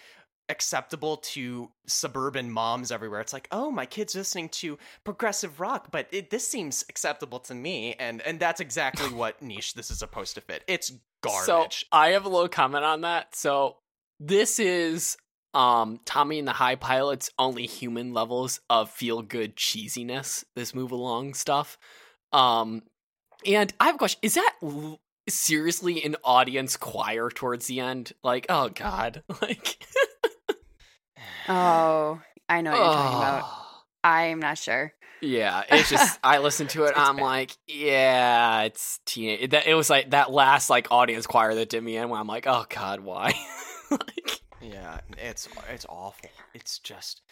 acceptable to suburban moms everywhere. It's like, oh, my kid's listening to progressive rock, but it, this seems acceptable to me, and and that's exactly what [laughs] niche this is supposed to fit. It's garbage. So I have a little comment on that. So this is um Tommy and the High Pilots only human levels of feel good cheesiness. This move along stuff. Um, and I have a question: Is that l- seriously an audience choir towards the end? Like, oh god, [laughs] like. Oh, I know what you're talking about. I'm not sure. Yeah, [laughs] it's just I listened to it. I'm bad. like, yeah, it's teenage. It, that- it was like that last like audience choir that did me in. Where I'm like, oh god, why? [laughs] like, Yeah, it's it's awful. It's just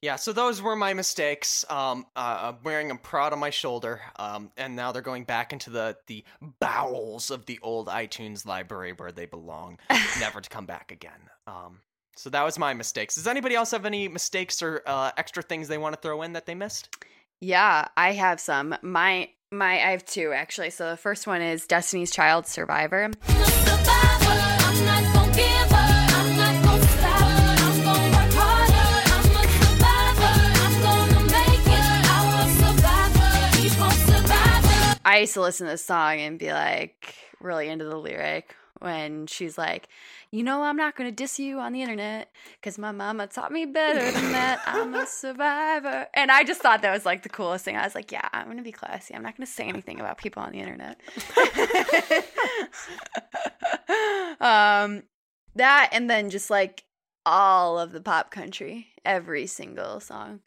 yeah. So those were my mistakes. Um, uh, I'm wearing them proud on my shoulder. Um, and now they're going back into the the bowels of the old iTunes library where they belong, [laughs] never to come back again. Um, so that was my mistakes. Does anybody else have any mistakes or uh, extra things they want to throw in that they missed? Yeah, I have some. My my I have two actually. So the first one is Destiny's Child Survivor. I'm a survivor. I used to listen to this song and be like really into the lyric when she's like, "You know, I'm not going to diss you on the internet because my mama taught me better than that. I'm a [laughs] survivor." And I just thought that was like the coolest thing. I was like, "Yeah, I'm going to be classy. I'm not going to say anything about people on the internet." [laughs] um, that and then just like all of the pop country, every single song.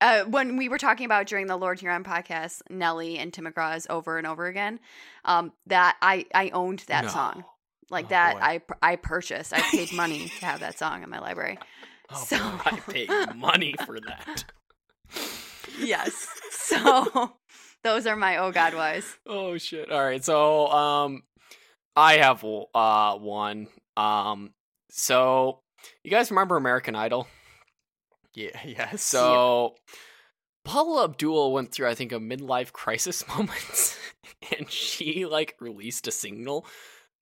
Uh, when we were talking about during the Lord Huron podcast, Nelly and Tim McGraw's over and over again, um, that I I owned that No. song. Like Oh, that, boy. I I purchased. I paid money to have that song in my library. [laughs] Oh, so I paid money for that. [laughs] yes, so [laughs] those are my oh god whys. Oh shit. All right. So um I have uh one. Um so you guys remember American Idol? Yeah, [laughs] yes. So Paula Abdul went through I think a midlife crisis [laughs] moment and she like released a single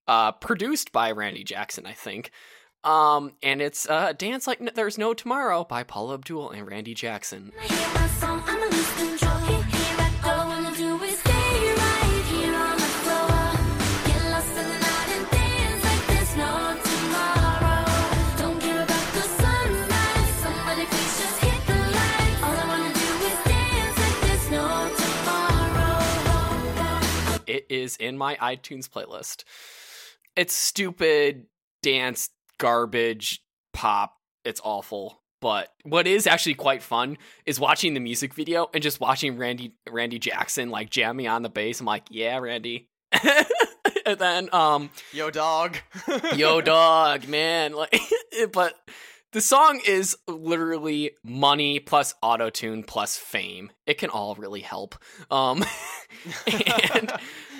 uh produced by Randy Jackson, I think. Um and it's uh Dance Like N- There's No Tomorrow by Paula Abdul and Randy Jackson. Is in my iTunes playlist. It's stupid dance garbage pop. It's awful. But what is actually quite fun is watching the music video and just watching Randy Randy Jackson like jamming on the bass. I'm like, yeah, Randy. [laughs] and then um Yo, dog. yo [laughs] dog man like [laughs] but the song is literally money plus auto tune plus fame it can all really help um and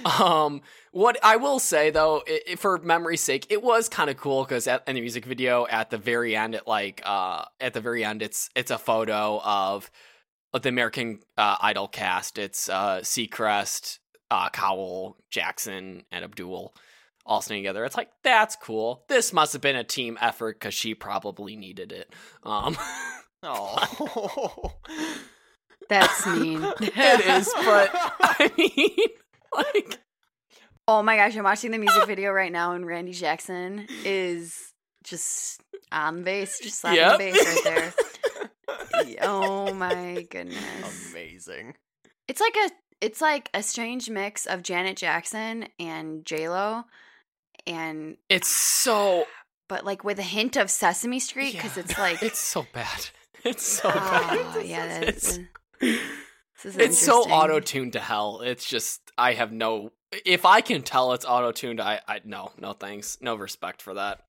um what i will say though i i- for memory's sake it was kind of cool because in the music video at the very end it like uh at the very end it's it's a photo of of the american uh, idol cast it's uh seacrest uh cowell jackson and abdul all singing together. It's like that's cool. This must have been a team effort because she probably needed it. Um, [laughs] Oh. [laughs] That's mean. it is, but [laughs] I mean, [laughs] like, Oh my gosh, I'm watching the music video right now, and Randy Jackson is just on bass, just slapping Yep. the bass right there. [laughs] oh my goodness. Amazing. It's like a it's like a strange mix of Janet Jackson and J Lo, and it's so but like with a hint of Sesame Street because Yeah. it's like it's so bad. [laughs] It's so Ah, bad. yeah, it's, is, this is it's so auto tuned to hell. It's just I have no. If I can tell it's auto tuned, I I no no thanks, no respect for that.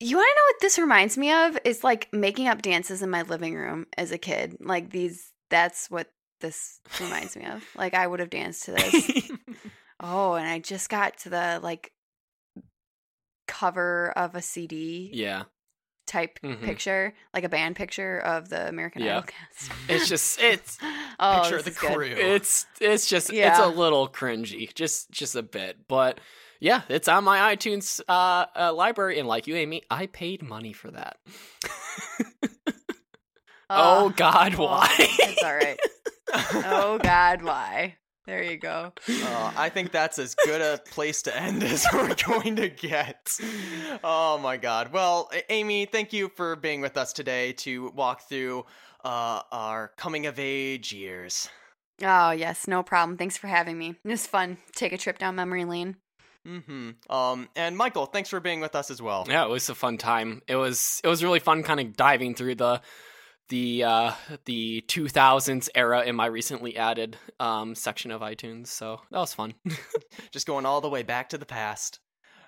You want to know what this reminds me of? Is like making up dances in my living room as a kid. Like these, that's what this reminds me of. [laughs] Like I would have danced to this. [laughs] oh, and I just got to the like cover of a CD yeah, type Mhm. picture, like a band picture of the American Yeah. Idol cast. [laughs] it's just it's [laughs] oh, Picture of the is good. crew. It's it's just it's a little cringy, just just a bit, but yeah, it's on my iTunes uh, uh library, and like you, Amy, I paid money for that. [laughs] oh God, why? it's all right. Oh God, why? There you go. Uh, I think that's as good a place to end as [laughs] we're going to get. Oh my god. Well, Amy, thank you for being with us today to walk through uh, our coming of age years. Oh yes, no problem. Thanks for having me. It was fun. Take a trip down memory lane. Mm-hmm. Um, and Michael, thanks for being with us as well. yeah, it was a fun time. It was it was really fun, kind of diving through the the uh the 2000s era in my recently added um section of iTunes. So that was fun. [laughs] [laughs] Just going all the way back to the past.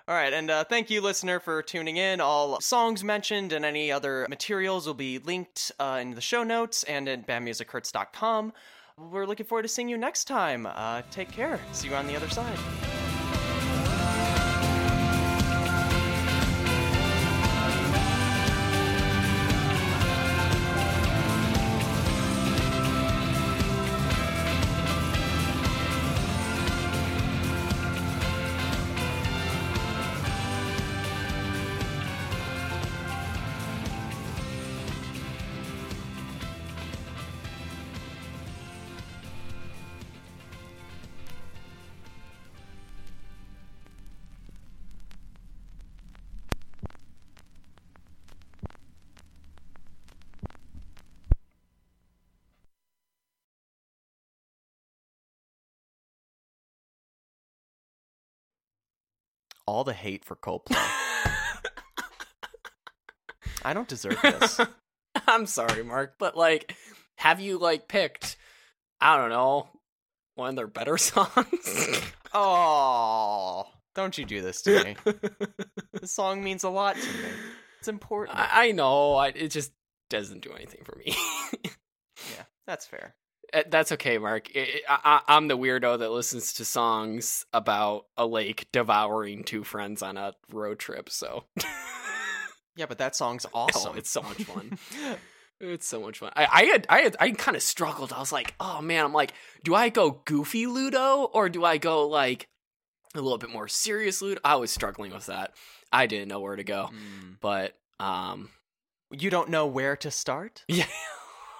All right, and uh, thank you, listener, for tuning in. All songs mentioned and any other materials will be linked uh, in the show notes and at bandmusichurts.com. We're looking forward to seeing you next time. Uh, take care. See you on the other side. All the hate for Coldplay. [laughs] I don't deserve this. [laughs] I'm sorry, Mark, but like, have you like picked? I don't know, one of their better [laughs] songs. oh, don't you do this to me. This song means a lot to me. It's important. I, I know, I, it just doesn't do anything for me. yeah, that's fair. Uh, That's okay, Mark. I, I, I'm the weirdo that listens to songs about a lake devouring two friends on a road trip. So, Yeah, but that song's [laughs] oh, awesome. it's so much fun. [laughs] It's so much fun. I, I had, I had, I kind of struggled. I was like, oh man, I'm like, do I go goofy Ludo or do I go like a little bit more serious Ludo? I was struggling with that. I didn't know where to go, Mm. but um, You don't know where to start? [laughs] yeah.